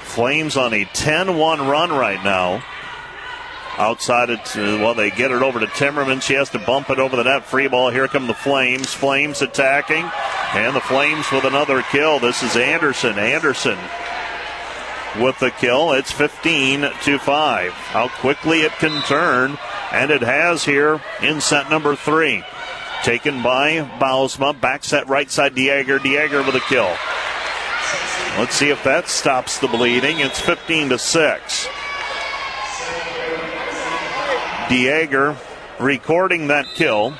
Flames on a 10-1 run right now. Outside it, uh, well, they get it over to Timmerman. She has to bump it over the net. Free ball. Here come the Flames. Flames attacking, and the Flames with another kill. This is Anderson. Anderson with the kill. It's 15 to 5. How quickly it can turn, and it has here in set number three. Taken by Bausma. Back set right side Dieger. Dieger with a kill. Let's see if that stops the bleeding. It's 15 to 6. Dieger recording that kill.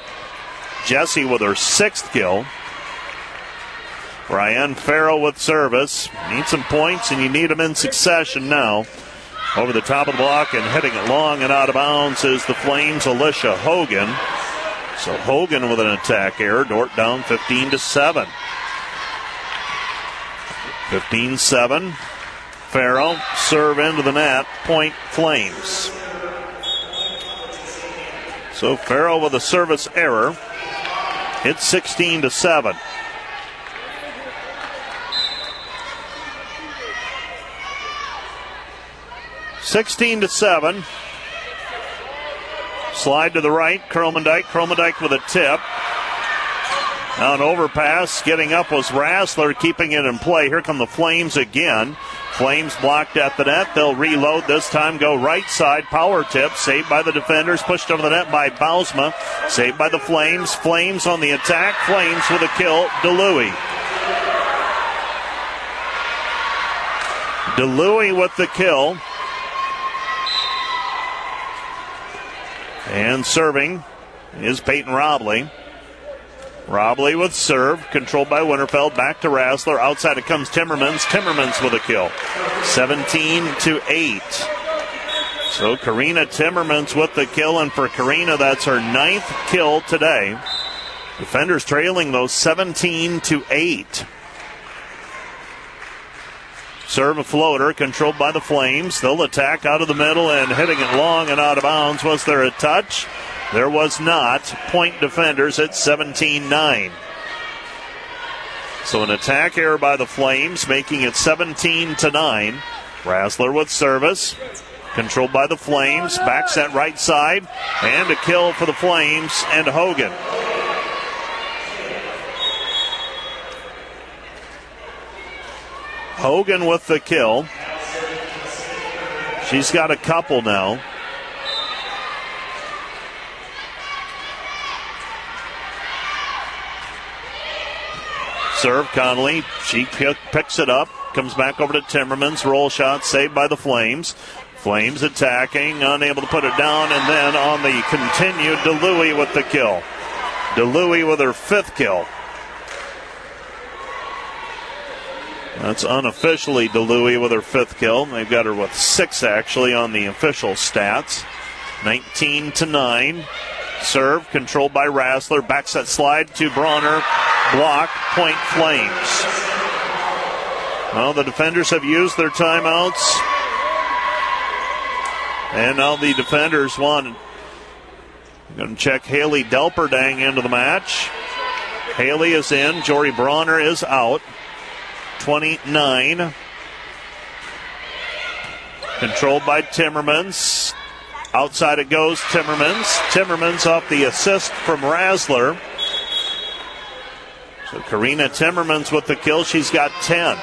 Jesse with her sixth kill. Brian Farrell with service. Need some points, and you need them in succession now. Over the top of the block and hitting it long and out of bounds is the Flames' Alicia Hogan. So Hogan with an attack error. Dordt down 15 to 7. 15 7. Farrell serve into the net. Point Flames. So Farrell with a service error. It's 16 to 7. Sixteen to seven. Slide to the right. Kromendijk. Kromendijk with a tip. Now an overpass. Getting up was Rassler, keeping it in play. Here come the Flames again. Flames blocked at the net. They'll reload this time. Go right side. Power tip. Saved by the defenders. Pushed over the net by Bausma. Saved by the Flames. Flames on the attack. Flames with a kill. DeLuey. DeLuey with the kill. And serving is Peyton Robley. Robley with serve, controlled by Winterfeld. Back to Rassler. Outside it comes Timmermans. Timmermans with a kill. 17 to 8. So Karina Timmermans with the kill, and for Karina, that's her ninth kill today. Defenders trailing those 17 to 8. Serve a floater controlled by the Flames. They'll attack out of the middle and hitting it long and out of bounds. Was there a touch? There was not. Point defenders at 17 9. So an attack error by the Flames, making it 17 to 9. Rassler with service. Controlled by the Flames. Back set right side. And a kill for the Flames and Hogan. Hogan with the kill. She's got a couple now. Serve Connolly. She picks it up. Comes back over to Timmermans. Roll shot saved by the Flames. Flames attacking, unable to put it down, and then on the continued, DeLuey with the kill. DeLuey with her fifth kill. That's unofficially DeLuey with her fifth kill. They've got her with six actually on the official stats. 19 to 9. Serve controlled by Rassler. Back set slide to Bronner. Block. Point Flames. Well, the defenders have used their timeouts. And now the defenders want. Going to check Haley Delperdang into the match. Haley is in. Jory Bronner is out. 29. Controlled by Timmermans. Outside it goes, Timmermans. Timmermans off the assist from Rassler. So Karina Timmermans with the kill. She's got 10.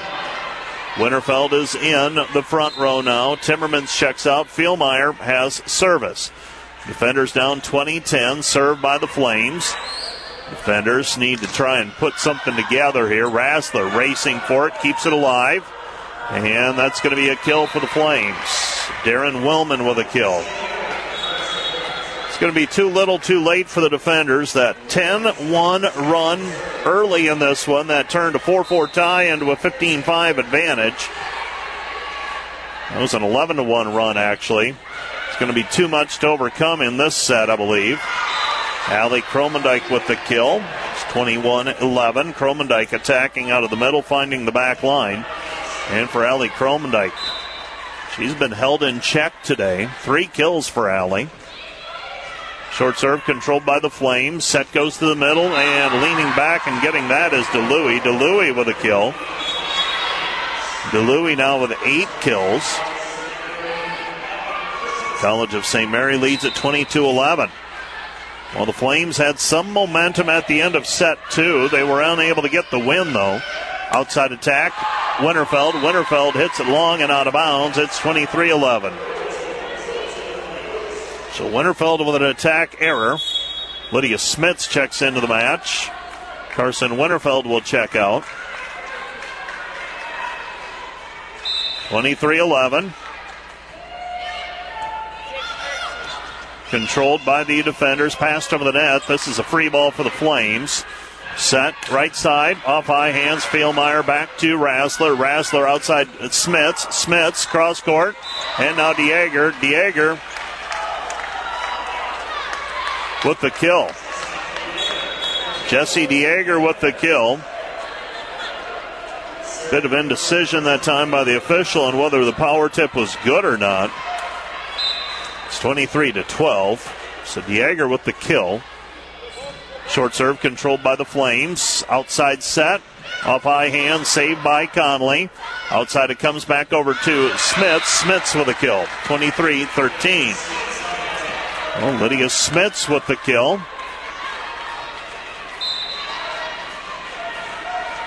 Winterfeld is in the front row now. Timmermans checks out. Philmeyer has service. Defenders down 20 10, served by the Flames. Defenders need to try and put something together here. Rassler racing for it, keeps it alive. And that's going to be a kill for the Flames. Darren Willman with a kill It's going to be too little too late for the defenders. That 10 1 run early in this one that turned a 4 4 tie into a 15 5 advantage. That was an 11 1 run, actually. It's going to be too much to overcome in this set, I believe. Allie Kromendijk with the kill. It's 21 11. Kromendijk attacking out of the middle, finding the back line. And for Allie Kromendijk, she's been held in check today. Three kills for Allie. Short serve controlled by the Flames. Set goes to the middle and leaning back and getting that is DeLuey. DeLuey with a kill. DeLuey now with eight kills. College of St. Mary leads at 22 11. Well, the Flames had some momentum at the end of set two. They were unable to get the win, though. Outside attack, Winterfeld. Winterfeld hits it long and out of bounds. It's 23 11. So Winterfeld with an attack error. Lydia Smits checks into the match. Carson Winterfeld will check out. 23 11. Controlled by the defenders, passed over the net. This is a free ball for the Flames. Set right side, off high hands. Philmeyer back to Rassler. Rassler outside Smits. Smits cross court. And now Dieger. Dieger with the kill. Jesse Dieger with the kill. Bit of indecision that time by the official on whether the power tip was good or not. It's 23 to 12. So Dieger with the kill. Short serve controlled by the Flames. Outside set. Off high hand, saved by Connolly. Outside it comes back over to Smits. Smits with a kill. 23 13. Well, Lydia Smits with the kill.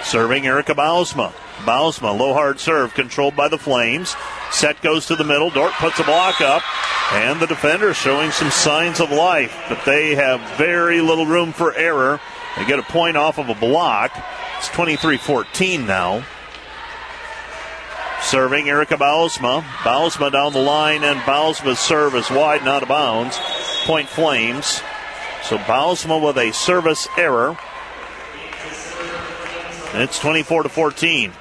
Serving Erica Bausma. Bausma, low hard serve, controlled by the Flames. Set goes to the middle. Dordt puts a block up. And the defender showing some signs of life, but they have very little room for error. They get a point off of a block. It's 23 14 now. Serving Erica Bausma. Bausma down the line, and Bausma's serve is wide and out of bounds. Point Flames. So Bausma with a service error. And it's 24 to 14.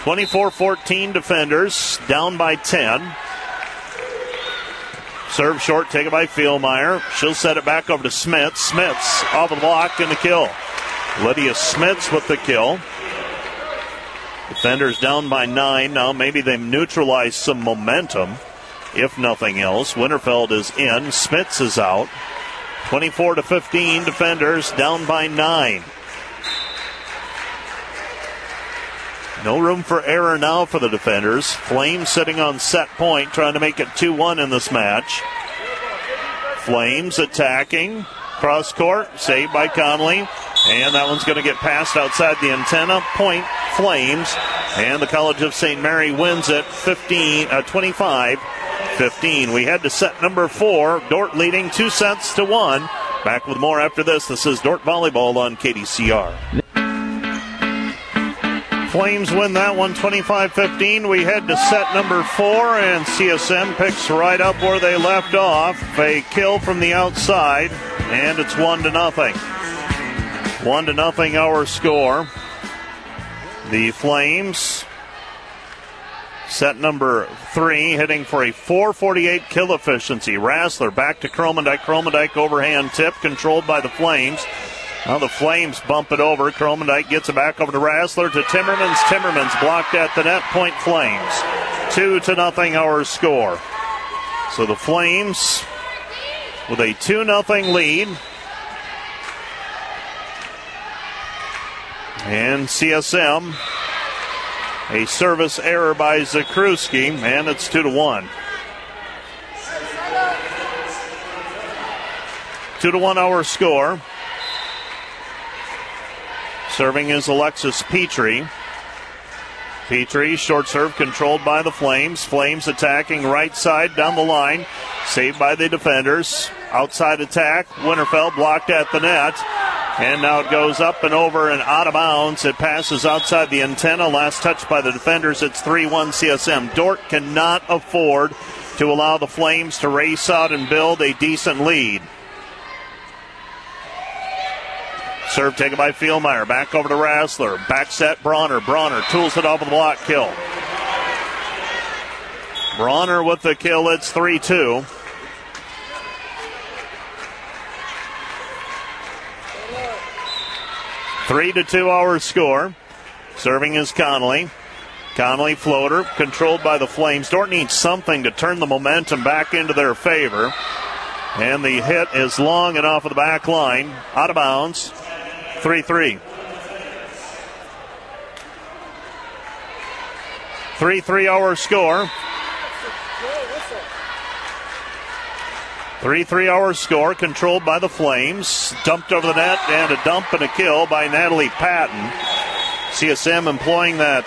24 14 defenders, down by 10. Serve short, taken by Philmeyer. She'll set it back over to Smits. Smits off the block and the kill. Lydia Smits with the kill. Defenders down by nine. Now maybe they've neutralized some momentum, if nothing else. Winterfeld is in. Smits is out. 24 to 15. Defenders down by nine. No room for error now for the defenders. Flames sitting on set point, trying to make it 2 1 in this match. Flames attacking. Cross court, saved by Connolly. And that one's going to get passed outside the antenna. Point Flames. And the College of St. Mary wins it 15, uh, 25 15. We head to set number four. Dordt leading two sets to one. Back with more after this. This is Dordt Volleyball on KDCR. Flames win that one 25 15. We head to set number four, and CSM picks right up where they left off. A kill from the outside, and it's one to nothing. One to nothing, our score. The Flames, set number three, hitting for a 448 kill efficiency. Rassler back to Kromendijk. Kromendijk overhand tip, controlled by the Flames. Now the Flames bump it over. Kromendijk gets it back over to Rassler to Timmermans. Timmermans blocked at the net. Point Flames. Two to nothing our score. So the Flames with a 2 nothing lead. And CSM, a service error by Zakrzewski, and it's 2 to 1. 2 to 1 our score. Serving is Alexis Petrie. Petrie, short serve controlled by the Flames. Flames attacking right side down the line. Saved by the defenders. Outside attack. Winterfeld blocked at the net. And now it goes up and over and out of bounds. It passes outside the antenna. Last touch by the defenders. It's 3 1 CSM. Dordt cannot afford to allow the Flames to race out and build a decent lead. Serve taken by Philmeyer. Back over to Rassler. Back set Bronner. Bronner tools it off of the block kill. Bronner with the kill. It's 3 2. Three to two hour score. Serving is Connolly. Connolly floater controlled by the Flames. Dordt needs something to turn the momentum back into their favor. And the hit is long and off of the back line. Out of bounds. 3 3. 3 3 hour score. 3 3 hour score controlled by the Flames. Dumped over the net and a dump and a kill by Natalie Patton. CSM employing that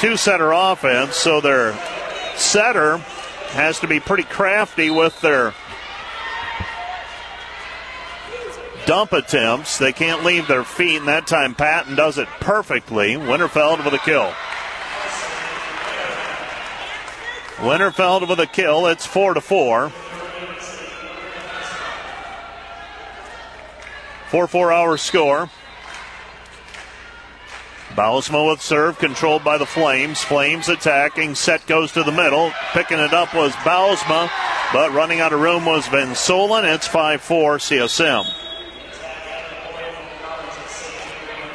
two setter offense, so their setter has to be pretty crafty with their dump attempts. They can't leave their feet, and that time Patton does it perfectly. Winterfeld with a kill. Winterfeld with a kill. It's four to four. Four four hour score. Bausma with serve, controlled by the Flames. Flames attacking. Set goes to the middle. Picking it up was Bausma, but running out of room was Van. It's 5 4 CSM.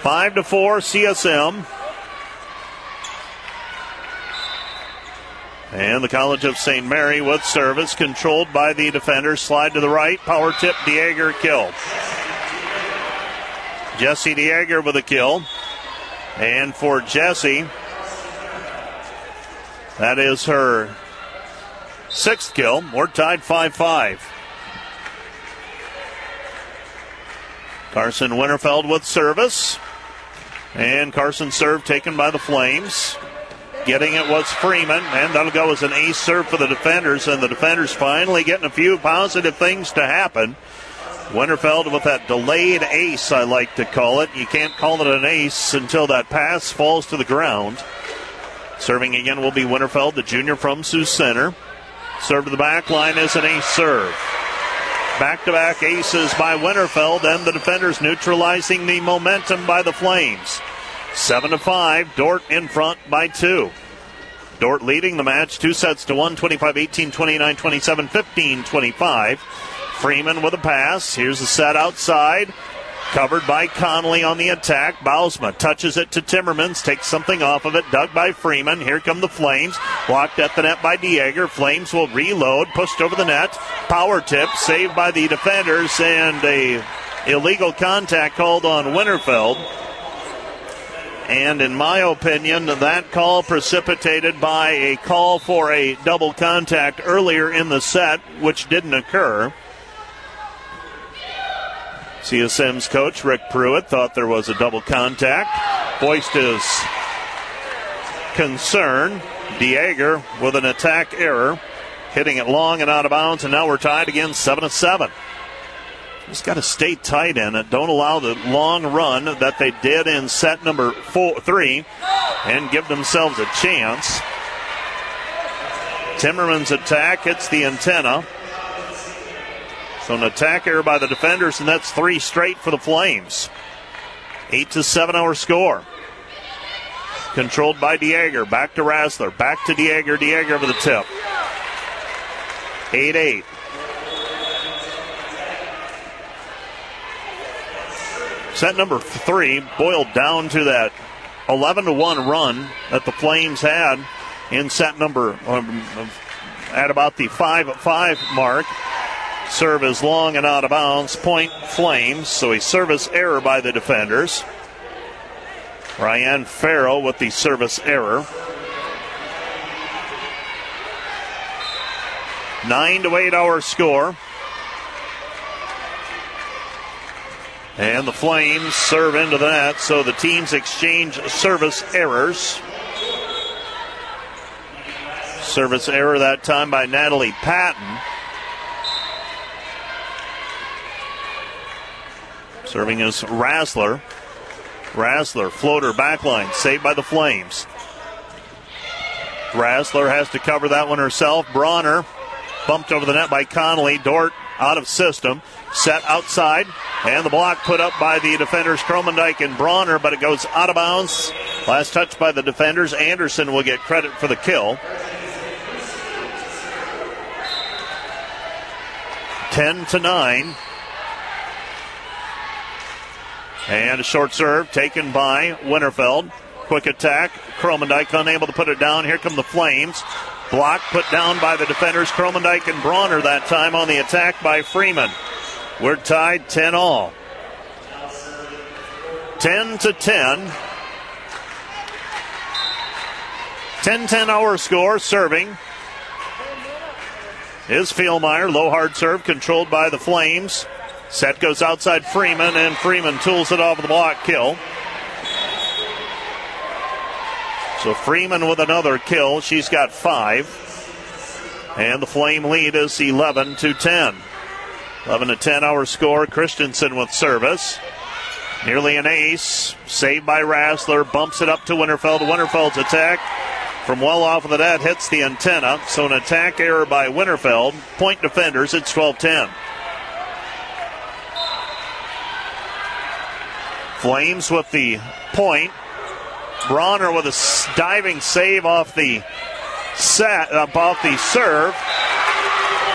5 to 4 CSM. And the College of St. Mary with service controlled by the defender. Slide to the right. Power tip. Dieger kill. Jesse Dieger with a kill. And for Jesse, that is her sixth kill. We're tied 5 5. Carson Winterfeld with service. And Carson serve taken by the Flames. Getting it was Freeman, and that'll go as an ace serve for the defenders, and the defenders finally getting a few positive things to happen. Winterfeld with that delayed ace, I like to call it. You can't call it an ace until that pass falls to the ground. Serving again will be Winterfeld, the junior from Sioux Center. Serve to the back line is an ace serve. Back to back aces by Winterfeld, and the defenders neutralizing the momentum by the Flames. 7 to 5, Dordt in front by 2. Dordt leading the match, two sets to 1, 25 18, 29 27, 15 25. Freeman with a pass. Here's the set outside. Covered by Connolly on the attack. Bausma touches it to Timmermans, takes something off of it. Dug by Freeman. Here come the Flames. Blocked at the net by Dieger. Flames will reload. Pushed over the net. Power tip. Saved by the defenders. And a illegal contact called on Winterfeld. And in my opinion, that call precipitated by a call for a double contact earlier in the set, which didn't occur. CSM's coach, Rick Pruitt, thought there was a double contact, voiced his concern. Dieger with an attack error, hitting it long and out of bounds, and now we're tied again, 7 to 7. Just got to stay tight in it. Don't allow the long run that they did in set number four, three and give themselves a chance. Timmerman's attack hits the antenna. So an attack error by the defenders, and that's three straight for the Flames. Eight to seven our score. Controlled by Dieger. Back to Rassler. Back to Dieger. Dieger over the tip. 8 8. Set number three boiled down to that 11 to 1 run that the Flames had in set number um, at about the 5 5 mark. Serve is long and out of bounds. Point Flames. So a service error by the defenders. Ryan Farrell with the service error. Nine to eight hour score. And the Flames serve into that, so the teams exchange service errors. Service error that time by Natalie Patton. Serving is Rassler. Rassler, floater backline, saved by the Flames. Rassler has to cover that one herself. Bronner bumped over the net by Connolly. Dordt out of system. Set outside. And the block put up by the defenders Kromendijk and Bronner, but it goes out of bounds. Last touch by the defenders. Anderson will get credit for the kill. 10 to 9. And a short serve taken by Winterfeld. Quick attack. Kromendijk unable to put it down. Here come the Flames. Block put down by the defenders Kromendijk and Bronner that time on the attack by Freeman. We're tied 10 all. 10 to 10. 10 10 hour score serving is Philmeyer. Low hard serve controlled by the Flames. Set goes outside Freeman, and Freeman tools it off the block kill. So Freeman with another kill. She's got five. And the Flame lead is 11 to 10. 11 to 10 our score. Christensen with service. Nearly an ace. Saved by Rassler. Bumps it up to Winterfeld. Winterfeld's attack from well off of the net hits the antenna. So an attack error by Winterfeld. Point defenders. It's 12 10. Flames with the point. Bronner with a diving save off the set, off the serve.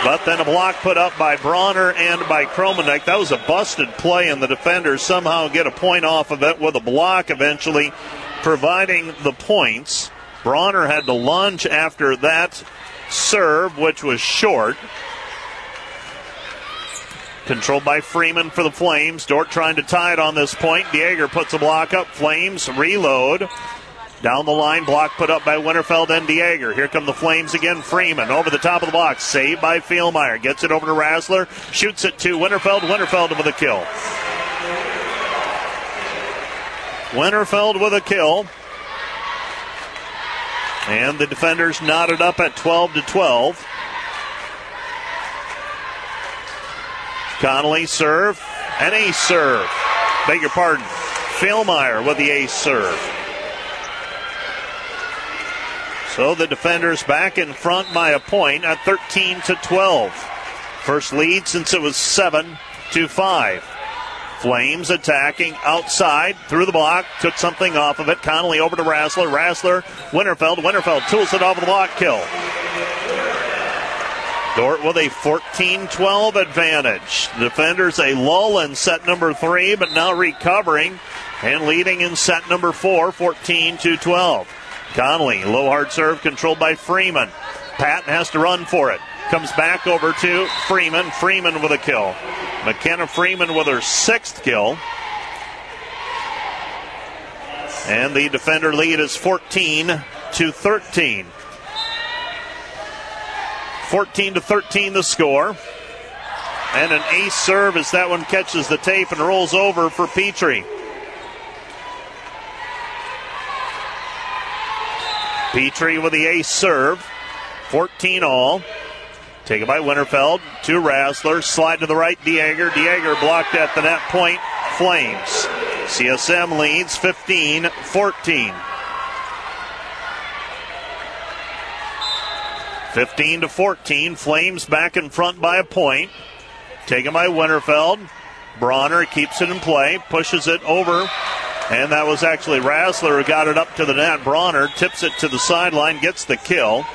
But then a block put up by Bronner and by Kromendijk. That was a busted play, and the defenders somehow get a point off of it with a block eventually providing the points. Bronner had to lunge after that serve, which was short. Controlled by Freeman for the Flames. Dordt trying to tie it on this point. Dieger puts a block up. Flames reload. Down the line, block put up by Winterfeld and Dieger. Here come the Flames again. Freeman over the top of the box. Saved by Philmeyer. Gets it over to Rassler. Shoots it to Winterfeld. Winterfeld with a kill. Winterfeld with a kill. And the defenders knotted up at 12 to 12. Connolly serve, an ace serve. Beg your pardon. Philmeyer with the ace serve. So the defenders back in front by a point at 13 to 12. First lead since it was 7 to 5. Flames attacking outside through the block, took something off of it. Connolly over to Rassler. Rassler, Winterfeld. Winterfeld tools it off of the block kill. Dordt with a 14 12 advantage. Defenders a lull in set number three, but now recovering and leading in set number four, 14 to 12. Connolly, low hard serve controlled by Freeman. Patton has to run for it. Comes back over to Freeman. Freeman with a kill. McKenna Freeman with her sixth kill. And the defender lead is 14 to 13. 14 to 13 the score. And an ace serve as that one catches the tape and rolls over for Petrie. Petrie with the ace serve. 14 all. Taken by Winterfeld to Rassler. Slide to the right, Dieger. Dieger blocked at the net point. Flames. CSM leads 15 14. 15 to 14. Flames back in front by a point. Taken by Winterfeld. Bronner keeps it in play, pushes it over, and that was actually Rassler who got it up to the net. Bronner tips it to the sideline, gets the kill.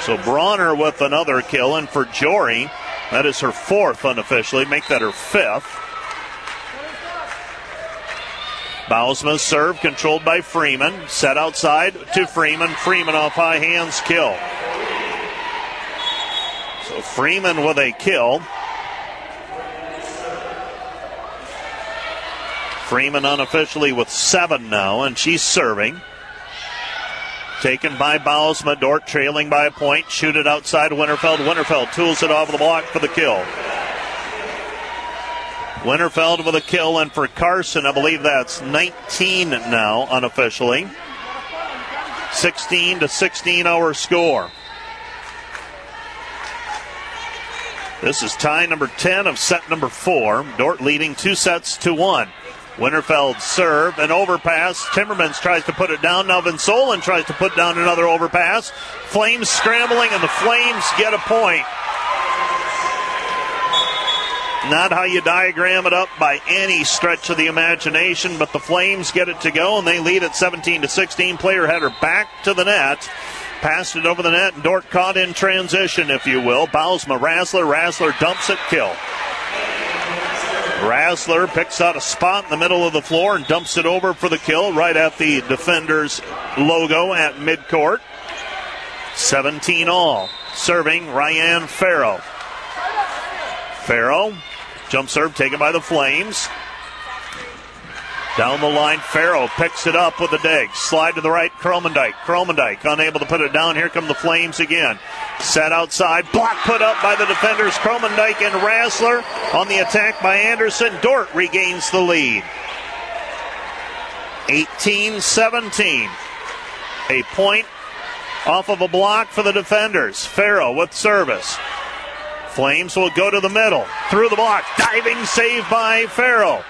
So Bronner with another kill, and for Jory, that is her fourth unofficially, make that her fifth. Bausma serve controlled by Freeman. Set outside to Freeman. Freeman off high hands kill. So Freeman with a kill. Freeman unofficially with seven now, and she's serving. Taken by Bausma. Dordt trailing by a point. Shoot it outside Winterfeld. Winterfeld tools it off the block for the kill. Winterfeld with a kill, and for Carson, I believe that's 19 now, unofficially. 16 to 16 our score. This is tie number 10 of set number four. Dordt leading two sets to one. Winterfeld serve, an overpass. Timmermans tries to put it down. Now Van Solen tries to put down another overpass. Flames scrambling, and the Flames get a point. Not how you diagram it up by any stretch of the imagination, but the Flames get it to go, and they lead at 17 to 16. Player header back to the net. Passed it over the net, and Dordt caught in transition, if you will. Bausma, Rassler, Rassler dumps it, kill. Rassler picks out a spot in the middle of the floor and dumps it over for the kill right at the defender's logo at midcourt. 17 all. Serving Ryan Farrow. Farrow, jump serve taken by the Flames. Down the line, Farrow picks it up with a dig. Slide to the right, Kromendijk. Kromendijk unable to put it down. Here come the Flames again. Set outside. Block put up by the defenders, Kromendijk and Rassler. On the attack by Anderson. Dordt regains the lead. 18 17. A point off of a block for the defenders. Farrow with service. Flames will go to the middle. Through the block. Diving save by Farrow.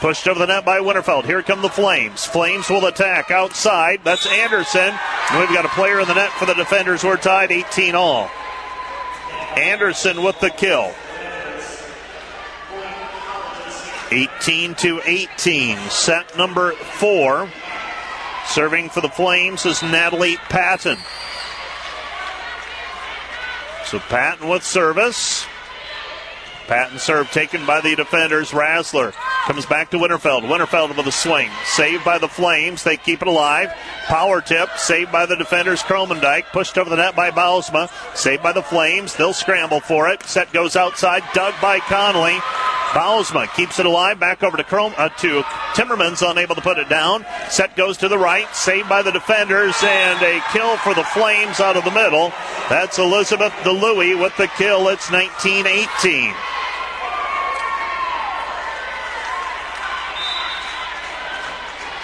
Pushed over the net by Winterfeld. Here come the Flames. Flames will attack outside. That's Anderson. And we've got a player in the net for the defenders. We're tied 18 all. Anderson with the kill. 18 to 18. Set number four. Serving for the Flames is Natalie Patton. So Patton with service. Patton serve taken by the defenders. Rassler comes back to Winterfeld. Winterfeld with a swing. Saved by the Flames. They keep it alive. Power tip. Saved by the defenders. Kromendijk. Pushed over the net by Bausma. Saved by the Flames. They'll scramble for it. Set goes outside. Dug by Connolly. Bausma keeps it alive. Back over to Chrome uh, to Timmermans, unable to put it down. Set goes to the right. Saved by the defenders and a kill for the Flames out of the middle. That's Elizabeth DeLuey with the kill. It's 19-18.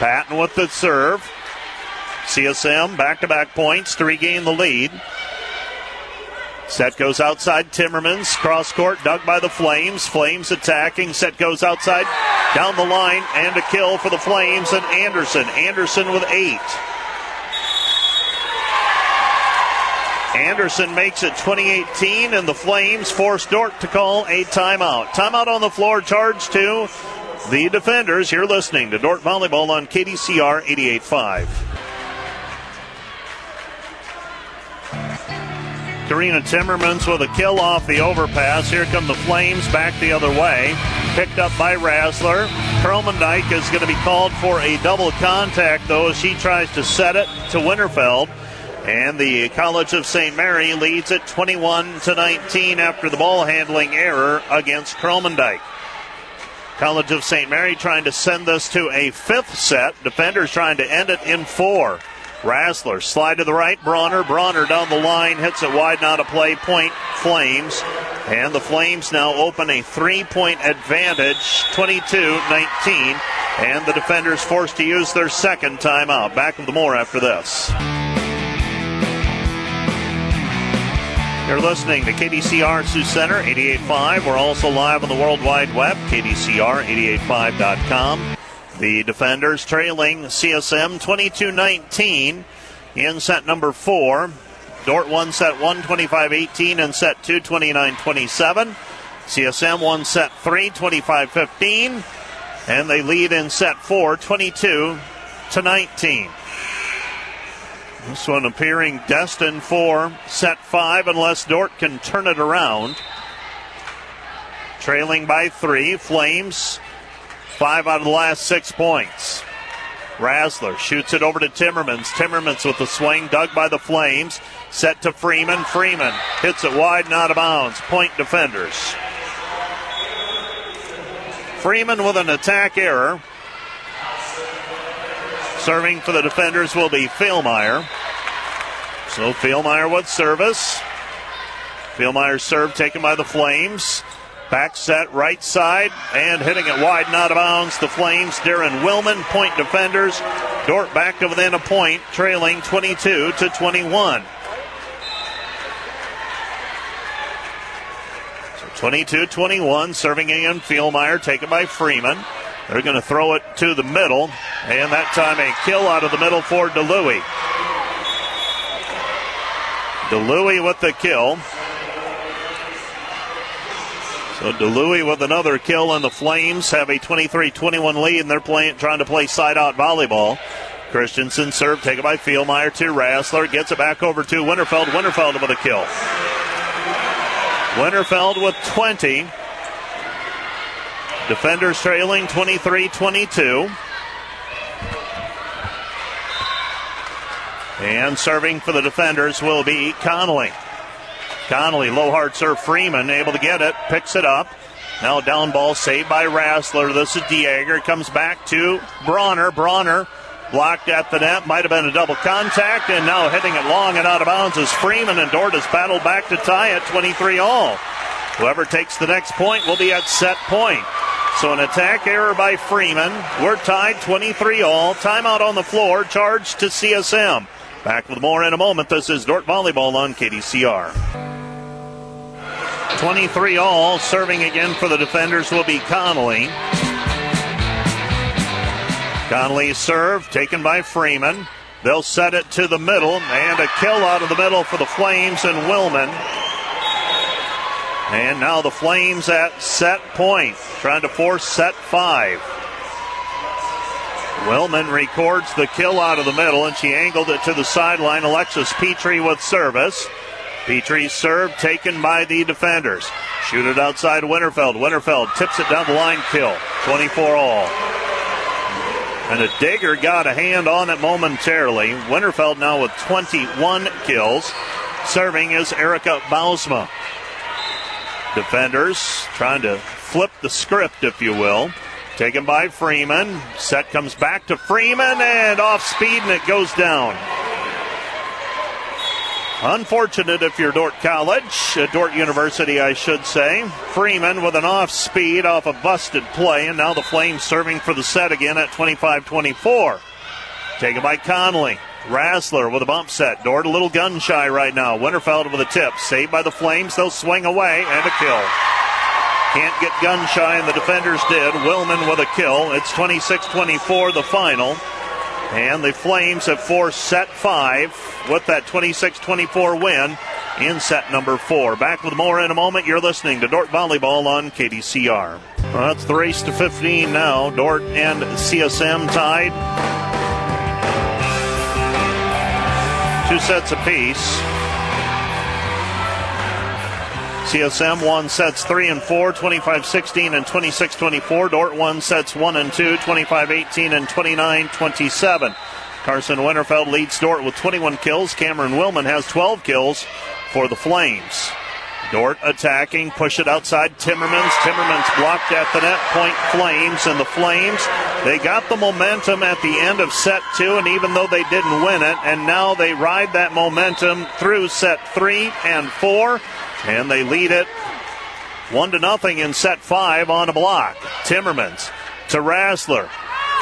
Patton with the serve. CSM back to back points to regain the lead. Set goes outside Timmermans. Cross court dug by the Flames. Flames attacking. Set goes outside down the line and a kill for the Flames and Anderson. Anderson with eight. Anderson makes it 2018 and the Flames force Dordt to call a timeout. Timeout on the floor, charge to the defenders. You're listening to Dordt Volleyball on KDCR 88.5. Karina Timmermans with a kill off the overpass. Here come the Flames back the other way. Picked up by Rassler. Kromendijk is going to be called for a double contact, though, as she tries to set it to Winterfeld. And the College of St. Mary leads at 21 to 19 after the ball handling error against Kromendijk. College of St. Mary trying to send this to a fifth set. Defenders trying to end it in four. Rassler slide to the right. Bronner. Bronner down the line. Hits it wide. Not a play. Point Flames. And the Flames now open a three point advantage 22 19. And the defenders forced to use their second timeout. Back with the more after this. You're listening to KDCR Sioux Center 88.5. We're also live on the World Wide Web, KDCR885.com. The defenders trailing CSM 22 19 in set number four. Dordt won set 1 25 18 and set 2 29 27. CSM won set 3 25 15 and they lead in set 4 22 to 19. This one appearing destined for set 5 unless Dordt can turn it around. Trailing by 3, Flames Five out of the last six points. Rassler shoots it over to Timmermans. Timmermans with the swing, dug by the Flames. Set to Freeman. Freeman hits it wide and out of bounds. Point defenders. Freeman with an attack error. Serving for the defenders will be Philmeyer. So Philmeyer with service. Philmeyer's serve taken by the Flames. Back set right side and hitting it wide and out of bounds. The Flames, Darren Willman, point defenders. Dordt back to within a point, trailing 22 to 21. So 22 21, serving in Philmeyer, taken by Freeman. They're going to throw it to the middle, and that time a kill out of the middle for DeLuey. DeLuey with the kill. So DeLuey with another kill, and the Flames have a 23-21 lead, and they're playing, trying to play side-out volleyball. Christensen serve taken by Philmeyer to Rassler, gets it back over to Winterfeld. Winterfeld with a kill. Winterfeld with 20. Defenders trailing 23-22. And serving for the defenders will be Connolly. Connolly, low hard serve. Freeman able to get it, picks it up. Now down ball saved by Rassler. This is Dieger. Comes back to Bronner. Bronner blocked at the net. Might have been a double contact. And now hitting it long and out of bounds is Freeman. And Dordt has battled back to tie at 23 all. Whoever takes the next point will be at set point. So an attack error by Freeman. We're tied 23 all. Timeout on the floor. Charge to CSM. Back with more in a moment. This is Dordt Volleyball on KDCR. 23 all. Serving again for the defenders will be Connolly. Connolly's serve taken by Freeman. They'll set it to the middle and a kill out of the middle for the Flames and Willman. And now the Flames at set point, trying to force set five. Willman records the kill out of the middle, and she angled it to the sideline. Alexis Petrie with service. Petrie's serve taken by the defenders. Shoot it outside Winterfeld. Winterfeld tips it down the line, kill. 24 all. And a digger got a hand on it momentarily. Winterfeld now with 21 kills. Serving is Erica Bausma. Defenders trying to flip the script, if you will. Taken by Freeman. Set comes back to Freeman and off speed and it goes down. Unfortunate if you're Dordt College, Dordt University, I should say. Freeman with an off speed off a busted play, and now the Flames serving for the set again at 25 24. Taken by Connolly. Rassler with a bump set. Dordt a little gun shy right now. Winterfeld with a tip. Saved by the Flames. They'll swing away and a kill. Can't get gun shy, and the defenders did. Willman with a kill. It's 26 24, the final. And the Flames have forced set five with that 26 24 win in set number four. Back with more in a moment. You're listening to Dordt Volleyball on KDCR. Well, that's the race to 15 now. Dordt and CSM tied. Two sets apiece. CSM won sets 3 and 4, 25 16 and 26 24. Dordt won sets 1 and 2, 25 18 and 29 27. Carson Winterfeld leads Dordt with 21 kills. Cameron Willman has 12 kills for the Flames. Dordt attacking, push it outside Timmermans. Timmermans blocked at the net, point Flames, and the Flames, they got the momentum at the end of set two, and even though they didn't win it, and now they ride that momentum through set three and four, and they lead it one to nothing in set five on a block. Timmermans to Rassler.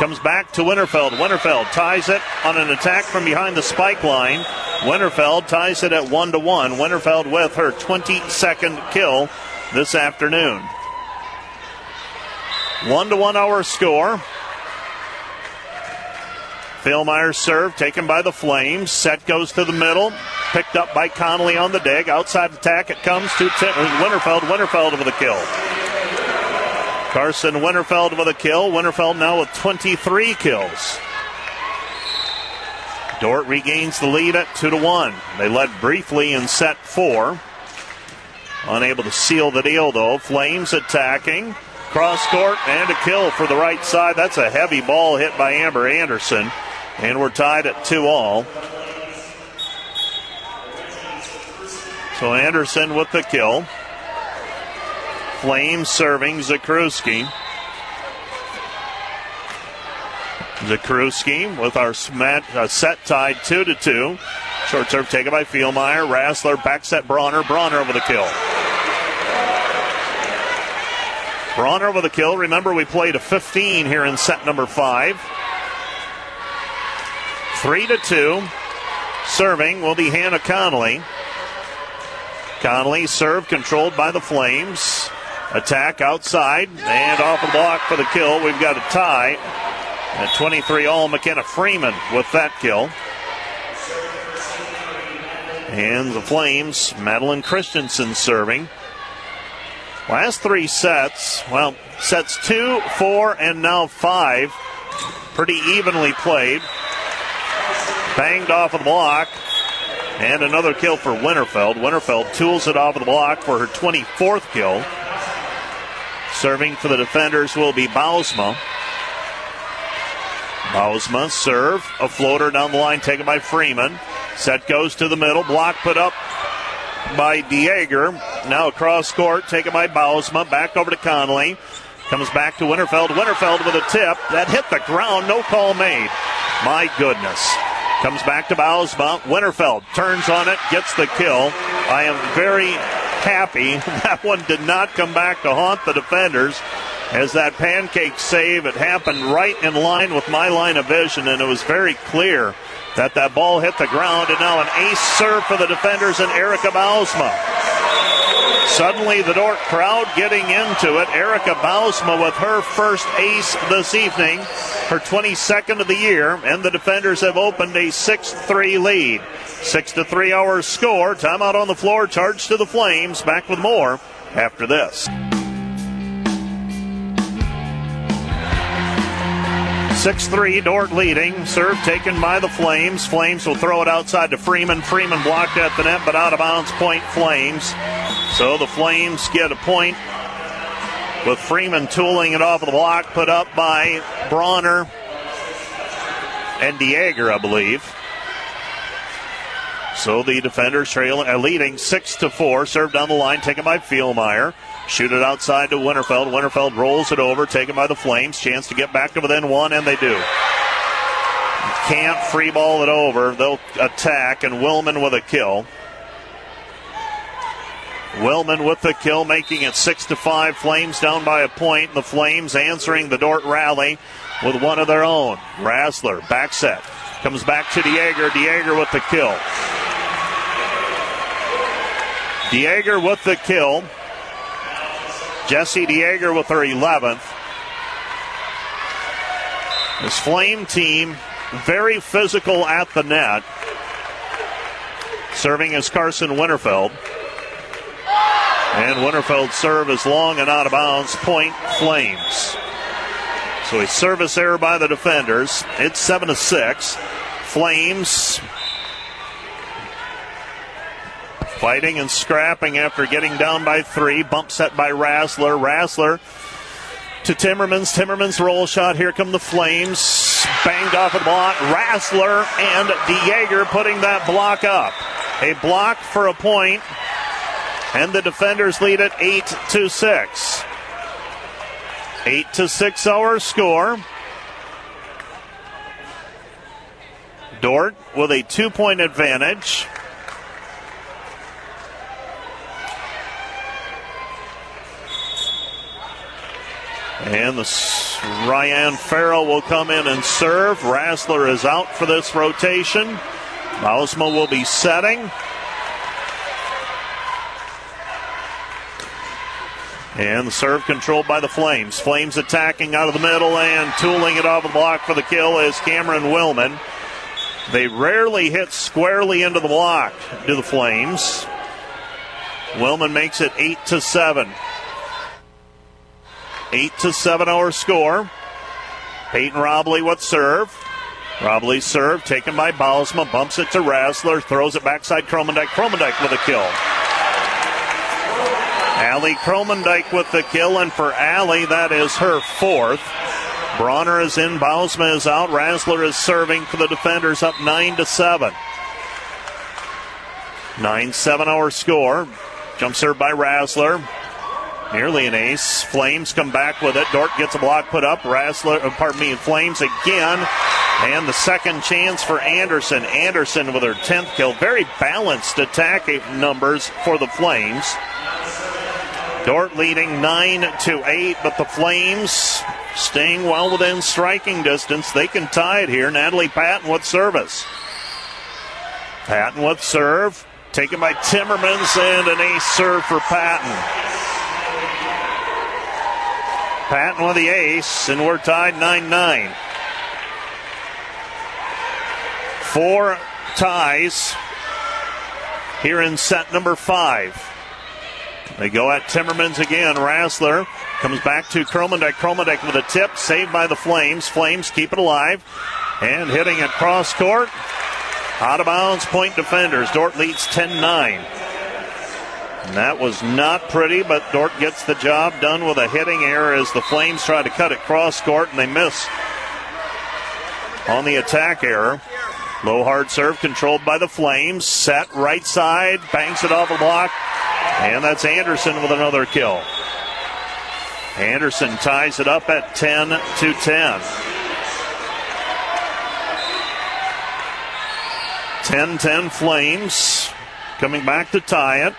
Comes back to Winterfeld. Winterfeld ties it on an attack from behind the spike line. Winterfeld ties it at one to one. Winterfeld with her 22nd kill this afternoon. One to one hour score. Philmeyer's serve taken by the Flames. Set goes to the middle. Picked up by Connolly on the dig. Outside attack it comes to Winterfeld. Winterfeld with a kill. Carson Winterfeld with a kill. Winterfeld now with 23 kills. Dordt regains the lead at 2 to 1. They led briefly in set 4. Unable to seal the deal though. Flames attacking. Cross court and a kill for the right side. That's a heavy ball hit by Amber Anderson. And we're tied at 2 all. So Anderson with the kill. Flames serving Zakrzewski. Zakrzewski with our uh, set tied 2 to 2. Short serve taken by Philmeyer. Rassler back set Bronner. Bronner over the kill. Bronner over the kill. Remember, we played a 15 here in set number 5. 3 to 2. Serving will be Hannah Connolly. Connolly serve controlled by the Flames. Attack outside and off the block for the kill. We've got a tie at 23 all. McKenna Freeman with that kill. And the Flames, Madeline Christensen serving. Last three sets, well, sets two, four, and now five, pretty evenly played. Banged off of the block. And another kill for Winterfeld. Winterfeld tools it off of the block for her 24th kill. Serving for the defenders will be Bausma. Bausma serve, a floater down the line taken by Freeman. Set goes to the middle, block put up by Dieger. Now across court, taken by Bausma, back over to Connolly. Comes back to Winterfeld. Winterfeld with a tip that hit the ground, no call made. My goodness. Comes back to Bausma. Winterfeld turns on it, gets the kill. I am very happy that one did not come back to haunt the defenders as that pancake save. It happened right in line with my line of vision, and it was very clear that that ball hit the ground. And now an ace serve for the defenders and Erica Bausma. Suddenly, the Dordt crowd getting into it. Erica Bausma with her first ace this evening, her 22nd of the year, and the defenders have opened a 6 3 lead. 6 to 3 hour score. Timeout on the floor, charge to the Flames. Back with more after this. 6 3, Dordt leading. Serve taken by the Flames. Flames will throw it outside to Freeman. Freeman blocked at the net, but out of bounds, point Flames. So the Flames get a point with Freeman tooling it off of the block, put up by Bronner and Dieger, I believe. So the defenders trailing, uh, leading six to four. Serve down the line, taken by Philmeyer. Shoot it outside to Winterfeld. Winterfeld rolls it over, taken by the Flames. Chance to get back to within one, and they do. Can't free ball it over. They'll attack, and Willman with a kill. Willman with the kill, making it six to five. Flames down by a point. The Flames answering the Dordt rally with one of their own. Rassler back set comes back to Dieger. Dieger with the kill. Dieger with the kill. Jesse Dieger with her 11th. This Flame team, very physical at the net. Serving as Carson Winterfeld. And Winterfeld serve is long and out of bounds. Point Flames. So a service error by the defenders. It's seven to six. Flames fighting and scrapping after getting down by three. Bump set by Rassler. Rassler to Timmermans. Timmermans roll shot. Here come the Flames. Banged off the block. Rassler and Dieger putting that block up. A block for a point and the defenders lead it 8 to 6. 8 to 6 our score. Dordt with a two point advantage. And the Ryan Farrell will come in and serve. Rassler is out for this rotation. Bausma will be setting. And the serve controlled by the Flames. Flames attacking out of the middle and tooling it off the block for the kill is Cameron Willman. They rarely hit squarely into the block, do the Flames. Willman makes it 8 to 7. 8 to 7 our score. Peyton Robley with serve. Robley serve taken by Bausma, bumps it to Rassler, throws it backside Kromendijk. Kromendijk with a kill. Allie Kromendijk with the kill, and for Allie, that is her fourth. Bronner is in, Bausma is out, Rassler is serving for the defenders up 9 to 7. 9 7 our score. Jump serve by Rassler. Nearly an ace. Flames come back with it. Dordt gets a block put up. Rassler, uh, pardon me, Flames again. And the second chance for Anderson. Anderson with her 10th kill. Very balanced attack numbers for the Flames. Dordt leading 9 to 8, but the Flames staying well within striking distance. They can tie it here. Natalie Patton with service. Patton with serve. Taken by Timmermans and an ace serve for Patton. Patton with the ace, and we're tied 9 9. Four ties here in set number five. They go at Timmermans again. Rassler comes back to Kromendijk. Kromendijk with a tip, saved by the Flames. Flames keep it alive. And hitting it cross court. Out of bounds, point defenders. Dordt leads 10 9. And that was not pretty, but Dordt gets the job done with a hitting error as the Flames try to cut it cross court and they miss on the attack error. Low hard serve controlled by the Flames. Set right side, banks it off the block, and that's Anderson with another kill. Anderson ties it up at 10 to 10. 10 10 Flames coming back to tie it.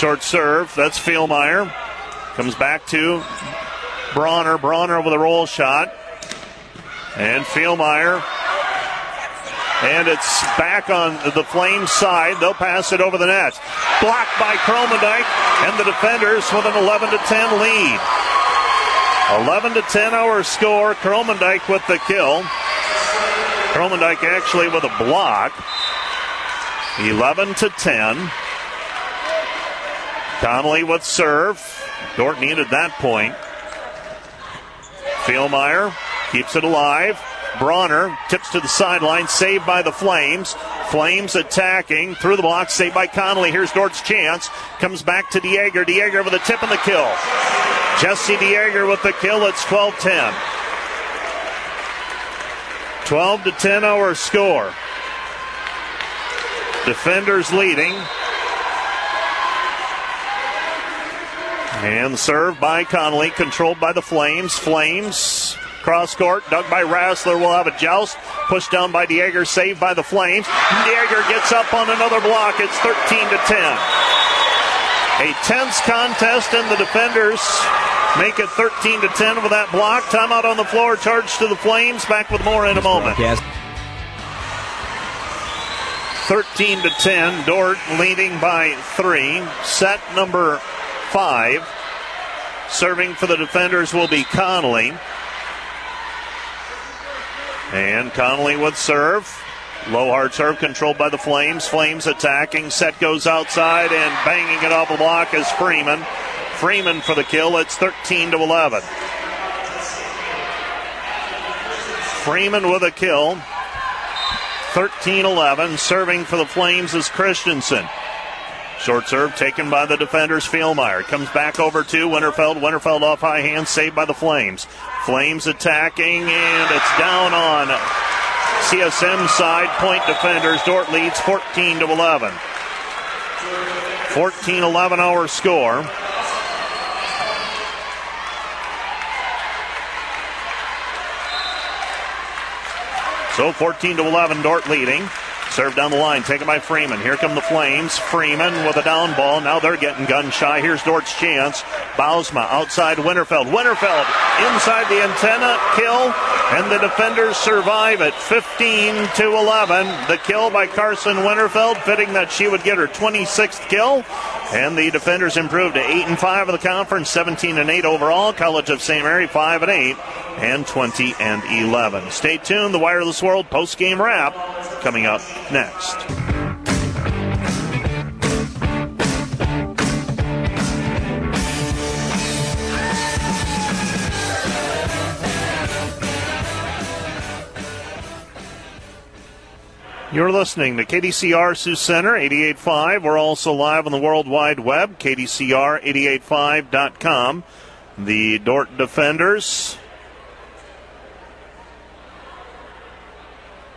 Short serve. That's Philmeyer. Comes back to Bronner. Bronner with a roll shot. And Philmeyer. And it's back on the Flame side. They'll pass it over the net. Blocked by Kromendijk. And the defenders with an 11 to 10 lead. 11 to 10 our score. Kromendijk with the kill. Kromendijk actually with a block. 11 to 10. Connolly with serve. Dordt needed that point. Philmeyer keeps it alive. Bronner tips to the sideline, saved by the Flames. Flames attacking through the block, saved by Connolly. Here's Dordt's chance. Comes back to Dieger. Dieger with a tip and the kill. Jesse Dieger with the kill. It's 12 10. 12 to 10 our score. Defenders leading. And served by Connolly, controlled by the Flames. Flames cross court, dug by Rassler. will have a joust. Pushed down by Dieger, saved by the Flames. Dieger gets up on another block. It's 13 to 10. A tense contest, and the defenders make it 13 to 10 with that block. Timeout on the floor, charge to the Flames. Back with more in a moment. 13 to 10. Dordt leading by three. Set number five. Serving for the defenders will be Connolly. And Connolly would serve. Low hard serve controlled by the Flames. Flames attacking. Set goes outside and banging it off the block is Freeman. Freeman for the kill. It's 13 to 11. Freeman with a kill. 13 11. Serving for the Flames is Christensen. Short serve taken by the defenders. Philmeyer comes back over to Winterfeld. Winterfeld off high hand, saved by the Flames. Flames attacking, and it's down on CSM side, point defenders. Dordt leads 14 to 11. 14 11 our score. So 14 to 11, Dordt leading. Serve down the line, taken by Freeman. Here come the Flames. Freeman with a down ball. Now they're getting gun shy. Here's Dordt's chance. Bausma outside Winterfeld. Winterfeld inside the antenna. Kill. And the defenders survive at 15 to 11. The kill by Carson Winterfeld, fitting that she would get her 26th kill. And the defenders improved to 8 and 5 of the conference, 17 and 8 overall. College of St. Mary 5 and 8 and 20 and 11. Stay tuned. The Wireless World post game wrap coming up next. You're listening to KDCR Sioux Center 88.5. We're also live on the World Wide Web, KDCR885.com. The Dordt Defenders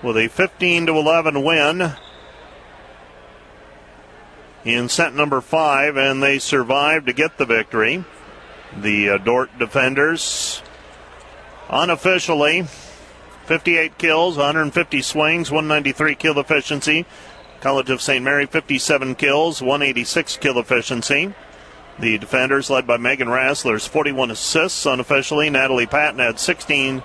with a 15 to 11 win in set number five, and they survived to get the victory. The uh, Dordt defenders unofficially 58 kills, 150 swings, 193 kill efficiency. College of St. Mary 57 kills, 186 kill efficiency. The defenders led by Megan Rassler's 41 assists unofficially. Natalie Patton had 16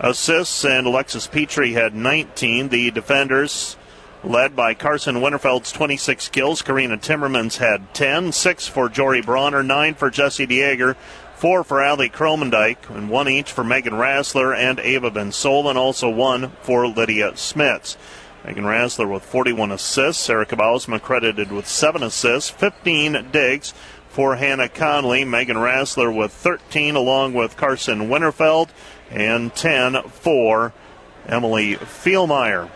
assists, and Alexis Petrie had 19. The defenders, led by Carson Winterfeld's 26 kills. Karina Timmermans had 10. 6 for Jory Bronner, 9 for Jesse Dieger, 4 for Ali Kromendijk, and 1 each for Megan Rassler and Ava Van Solen, also 1 for Lydia Smits. Megan Rassler with 41 assists. Sarah Bausma credited with 7 assists, 15 digs for Hannah Connolly. Megan Rassler with 13, along with Carson Winterfeld and 10 for Emily Philmeyer.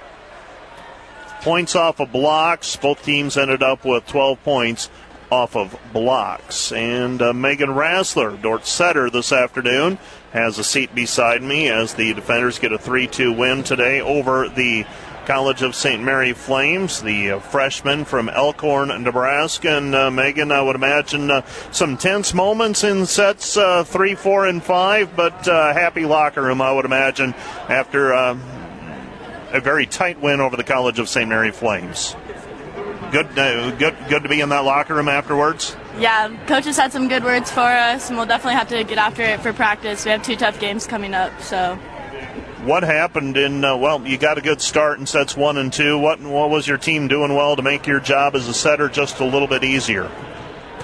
Points off of blocks. Both teams ended up with 12 points off of blocks. And uh, Megan Rassler, Dordt setter this afternoon, has a seat beside me as the defenders get a 3 2 win today over the College of St. Mary Flames, the uh, freshman from Elkhorn, Nebraska. And uh, Megan, I would imagine uh, some tense moments in sets uh, three, four, and five, but uh, happy locker room, I would imagine, after uh, a very tight win over the College of St. Mary Flames. Good, good, good to be in that locker room afterwards. Yeah, coaches had some good words for us, and we'll definitely have to get after it for practice. We have two tough games coming up, so what happened in uh, well you got a good start in sets one and two. What what was your team doing well to make your job as a setter just a little bit easier?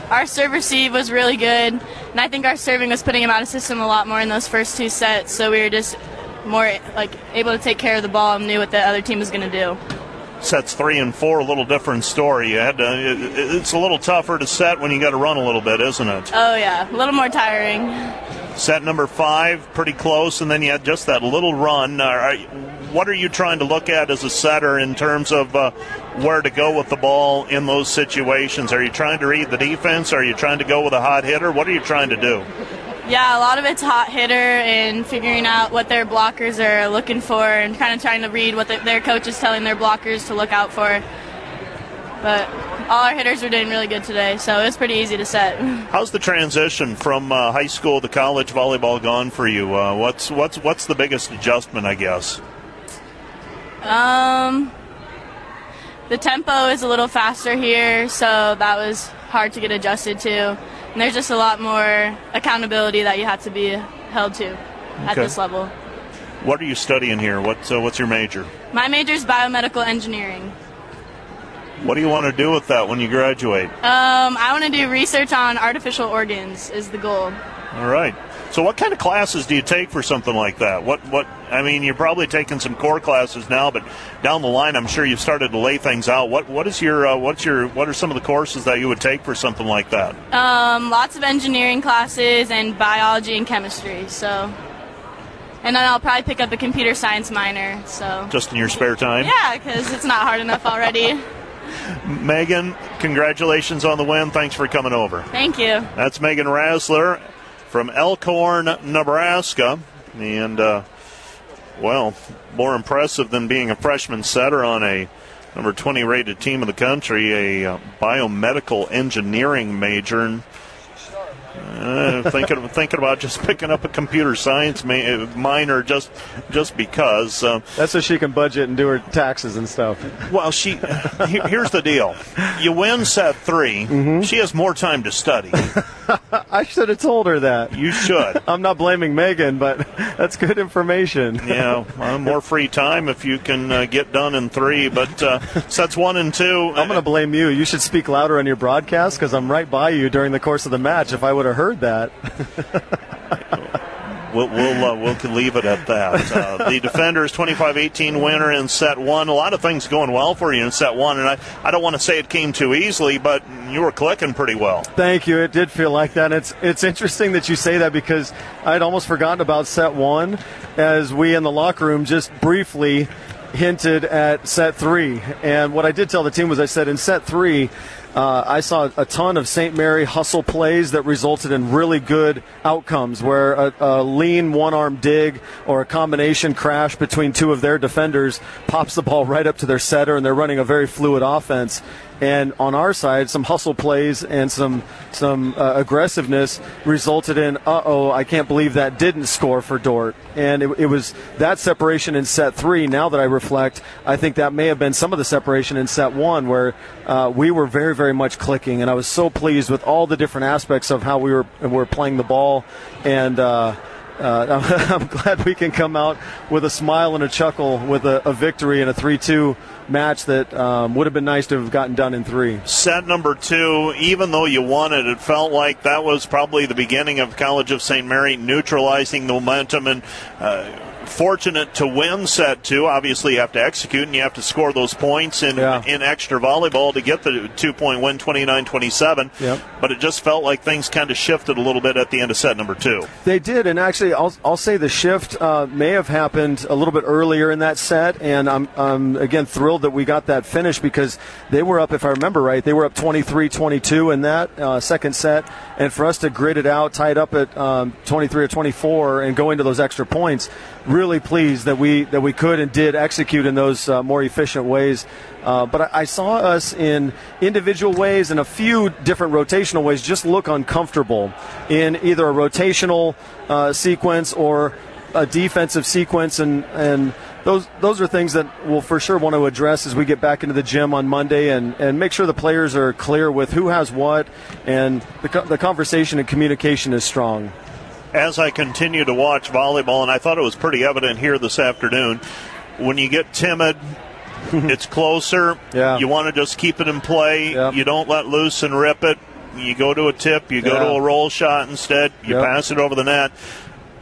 Our serve receive was really good and i think our serving was putting him out of system a lot more in those first two sets so we were just more like able to take care of the ball and knew what the other team was going to do sets three and four a little different story you had to it's a little tougher to set when you got to run a little bit isn't it oh yeah a little more tiring Set number five, pretty close, and then you had just that little run. Uh, what are you trying to look at as a setter in terms of uh, where to go with the ball in those situations? Are you trying to read the defense? Are you trying to go with a hot hitter? What are you trying to do? Yeah, a lot of it's hot hitter and figuring out what their blockers are looking for and kind of trying to read what the, their coach is telling their blockers to look out for. But all our hitters were doing really good today, so it was pretty easy to set. How's the transition from uh, high school to college volleyball gone for you? Uh, what's what's what's the biggest adjustment, I guess? Um, the tempo is a little faster here, so that was hard to get adjusted to. And there's just a lot more accountability that you have to be held to at this level. What are you studying here? What's uh, what's your major? My major is biomedical engineering. What do you want to do with that when you graduate? Um, I want to do research on artificial organs. Is the goal. All right. So, what kind of classes do you take for something like that? What, what? I mean, you're probably taking some core classes now, but down the line, I'm sure you've started to lay things out. What, what is your, uh, what's your, what are some of the courses that you would take for something like that? Um, lots of engineering classes and biology and chemistry. So, and then I'll probably pick up a computer science minor. So, just in your spare time? Yeah, because it's not hard enough already. Megan, congratulations on the win. Thanks for coming over. Thank you. That's Megan Rassler from Elkhorn, Nebraska. And uh, well, more impressive than being a freshman setter on a number 20 rated team in the country, a uh, biomedical engineering major. Uh, thinking thinking about just picking up a computer science ma- minor just just because. Uh, That's so she can budget and do her taxes and stuff. Well, she here's the deal: you win set 3 mm-hmm. she has more time to study. I should have told her that. You should. I'm not blaming Megan, but that's good information. yeah, well, more free time if you can uh, get done in three. But uh, sets one and two. I'm going to blame you. You should speak louder on your broadcast because I'm right by you during the course of the match. If I would have heard that. we'll we'll, uh, we'll leave it at that. Uh, the Defenders 25-18 winner in set one. A lot of things going well for you in set one, and I, I don't want to say it came too easily, but you were clicking pretty well. Thank you. It did feel like that. It's it's interesting that you say that because I'd almost forgotten about set one, as we in the locker room just briefly hinted at set three. And what I did tell the team was I said in set three uh, I saw a ton of St. Mary hustle plays that resulted in really good outcomes, where a, a lean one arm dig or a combination crash between two of their defenders pops the ball right up to their setter, and they're running a very fluid offense. And on our side, some hustle plays and some some uh, aggressiveness resulted in, uh oh, I can't believe that didn't score for Dordt. And it, it, was that separation in set three. Now that I reflect, I think that may have been some of the separation in set one, where uh, we were very, very much clicking. And I was so pleased with all the different aspects of how we were, were playing the ball. And, uh, uh, I'm glad we can come out with a smile and a chuckle with a, a victory in a 3 2 match that um, would have been nice to have gotten done in three. Set number two, even though you won it, it felt like that was probably the beginning of College of St. Mary neutralizing the momentum and. Uh, fortunate to win set two. Obviously, you have to execute and you have to score those points in, yeah. in extra volleyball to get the two point win 29 27. Yep. But it just felt like things kind of shifted a little bit at the end of set number two. They did. And actually, I'll, I'll say the shift uh, may have happened a little bit earlier in that set. And I'm, I'm, again, thrilled that we got that finish because they were up, if I remember right, they were up 23 22 in that uh, second set. And for us to grit it out, tied up at um, 23 or 24, and go into those extra points, really pleased that we that we could and did execute in those uh, more efficient ways. Uh, but I, I, saw us in individual ways and a few different rotational ways just look uncomfortable in either a rotational uh, sequence or a defensive sequence, and and those those are things that we'll for sure want to address as we get back into the gym on Monday and, and make sure the players are clear with who has what and the, the conversation and communication is strong as I continue to watch volleyball, and I thought it was pretty evident here this afternoon, when you get timid, it's closer. Yeah. You want to just keep it in play. Yep. You don't let loose and rip it. You go to a tip, you go yeah. to a roll shot instead, you yep. pass it over the net.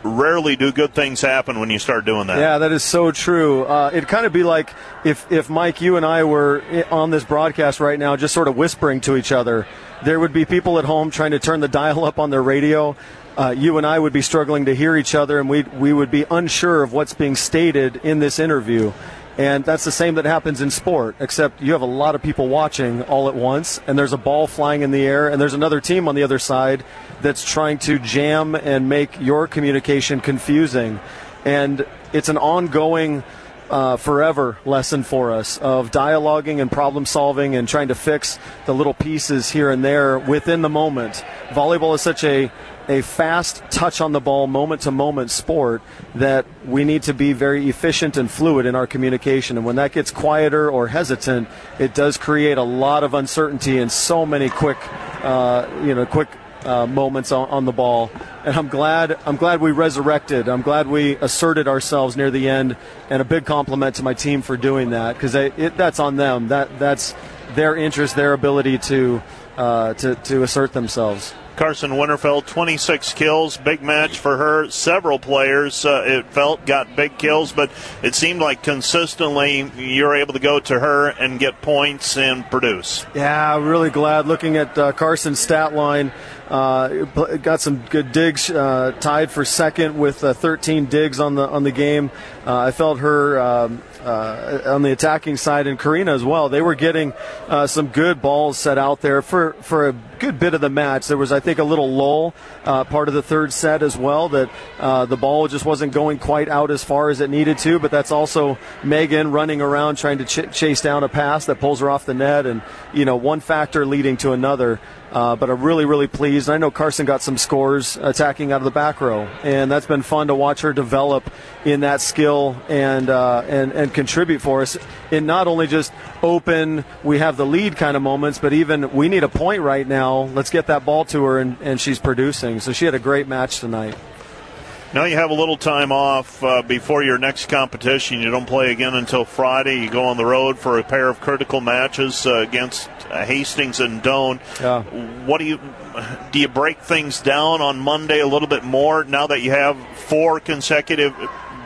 Rarely do good things happen when you start doing that. Yeah, that is so true. Uh, it'd kind of be like if, if Mike, you and I were on this broadcast right now, just sort of whispering to each other. There would be people at home trying to turn the dial up on their radio, uh, you and I would be struggling to hear each other, and we we would be unsure of what's being stated in this interview. And that's the same that happens in sport, except you have a lot of people watching all at once, and there's a ball flying in the air, and there's another team on the other side that's trying to jam and make your communication confusing. And it's an ongoing uh, forever lesson for us of dialoguing and problem solving and trying to fix the little pieces here and there within the moment. Volleyball is such a a fast touch on the ball, moment to moment sport that we need to be very efficient and fluid in our communication. And when that gets quieter or hesitant, it does create a lot of uncertainty and so many quick, uh, you know, quick uh, moments on, on, the ball. And I'm glad I'm glad we resurrected. I'm glad we asserted ourselves near the end. And a big compliment to my team for doing that because that's on them. That that's their interest, their ability to uh, to to assert themselves. Carson Winterfeld, 26 kills, big match for her. Several players, uh, it felt, got big kills, but it seemed like consistently you're able to go to her and get points and produce. Yeah, really glad looking at uh, Carson's stat line. Uh, got some good digs, uh, tied for second with uh, 13 digs on the on the game. Uh, I felt her um, uh, on the attacking side and Karina as well. They were getting uh, some good balls set out there for for a good bit of the match. There was, I think, a little lull part of the third set as well that the ball just wasn't going quite out as far as it needed to. But that's also Megan running around trying to ch- chase down a pass that pulls her off the net, and you know one factor leading to another. Uh, but I'm really, really pleased. I know Carson got some scores attacking out of the back row, and that's been fun to watch her develop in that skill and uh, and and contribute for us in not only just open, we have the lead kind of moments, but even we need a point right now. Let's get that ball to her, and, and she's producing. So she had a great match tonight. Now you have a little time off uh, before your next competition. You don't play again until Friday. You go on the road for a pair of critical matches uh, against uh, Hastings and Doane. Yeah. What do you do? You break things down on Monday a little bit more now that you have four consecutive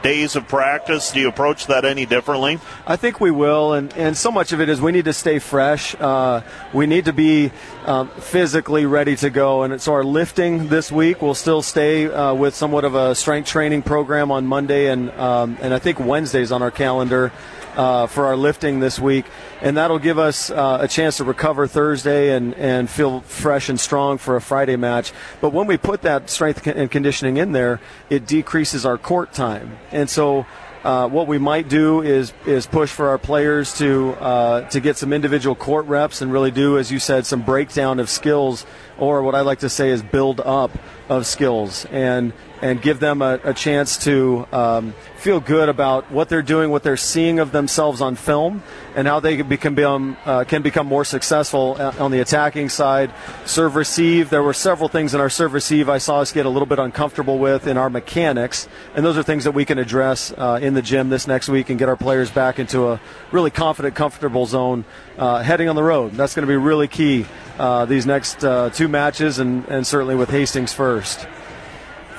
days of practice? Do you approach that any differently? I think we will, and, and so much of it is we need to stay fresh. Uh, we need to be um, physically ready to go, and so our lifting this week will still stay uh, with somewhat of a strength training program on Monday, and um, and I think Wednesdays on our calendar uh, for our lifting this week, and that'll give us uh, a chance to recover Thursday and, and feel fresh and strong for a Friday match. But when we put that strength and conditioning in there, it decreases our court time, and so. Uh, what we might do is is push for our players to uh, to get some individual court reps and really do, as you said, some breakdown of skills, or what I like to say is build up of skills and and give them a, a chance to um, feel good about what they're doing, what they're seeing of themselves on film, and how they can become uh, can become more successful uh, on the attacking side. Serve receive. There were several things in our serve receive I saw us get a little bit uncomfortable with in our mechanics, and those are things that we can address uh, in the gym this next week and get our players back into a really confident, comfortable zone uh, heading on the road. That's going to be really key uh, these next uh, two matches, and, and certainly with Hastings first.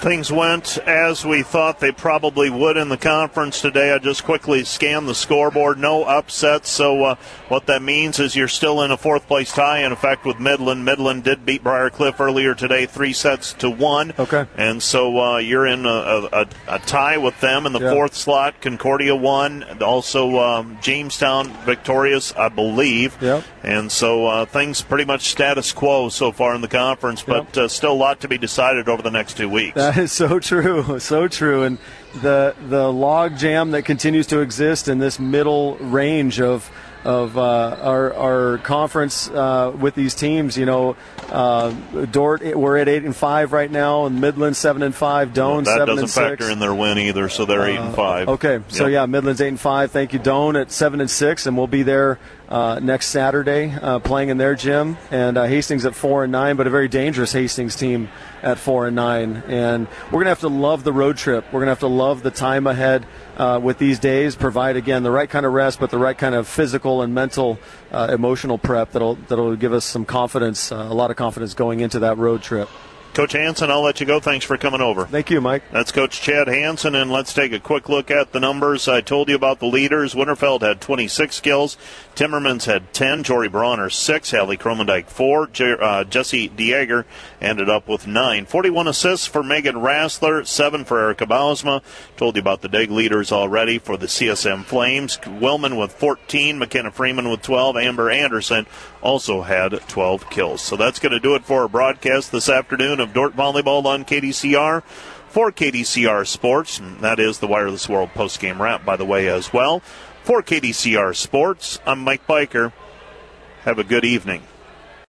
Things went as we thought they probably would in the conference today. I just quickly scanned the scoreboard. No upsets. So, uh, what that means is you're still in a fourth place tie, in effect, with Midland. Midland did beat Briar Cliff earlier today, three sets to one. Okay. And so uh, you're in a, a, a, tie with them in the yeah. fourth slot. Concordia won. Also, um, Jamestown victorious, I believe. Yep. And so uh, things pretty much status quo so far in the conference, but yep. Uh, still a lot to be decided over the next two weeks. That is so true, so true, and the the log jam that continues to exist in this middle range of of uh, our, our conference uh, with these teams. You know, uh, Dordt we're at eight and five right now, and Midland seven and five. Doane well, seven and six. That doesn't factor in their win either, so they're eight and uh, five. Okay, yep. so yeah, Midland's eight and five. Thank you, Doane at seven and six, and we'll be there uh, next Saturday uh, playing in their gym, and Hastings at four and nine, but a very dangerous Hastings team at four and nine. And we're gonna have to love the road trip. We're gonna have to love the time ahead uh, with these days. Provide again the right kind of rest, but the right kind of physical and mental, uh, emotional prep that'll that'll give us some confidence, uh, a lot of confidence going into that road trip. Coach Hanson, I'll let you go. Thanks for coming over. Thank you, Mike. That's Coach Chad Hanson, and let's take a quick look at the numbers. I told you about the leaders. Winterfeld had 26 kills. Timmermans had 10. Jory Bronner 6. Hallie Kromendijk 4. J- uh, Jesse Dieger ended up with 9. 41 assists for Megan Rassler, 7 for Erica Bausma. Told you about the dig leaders already for the CSM Flames. Willman with 14. McKenna Freeman with 12. Amber Anderson also had 12 kills. So that's going to do it for our broadcast this afternoon of Dordt Volleyball on KDCR. For KDCR Sports, that is the Wireless World post-game wrap, by the way, as well. For KDCR Sports, I'm Mike Biker. Have a good evening.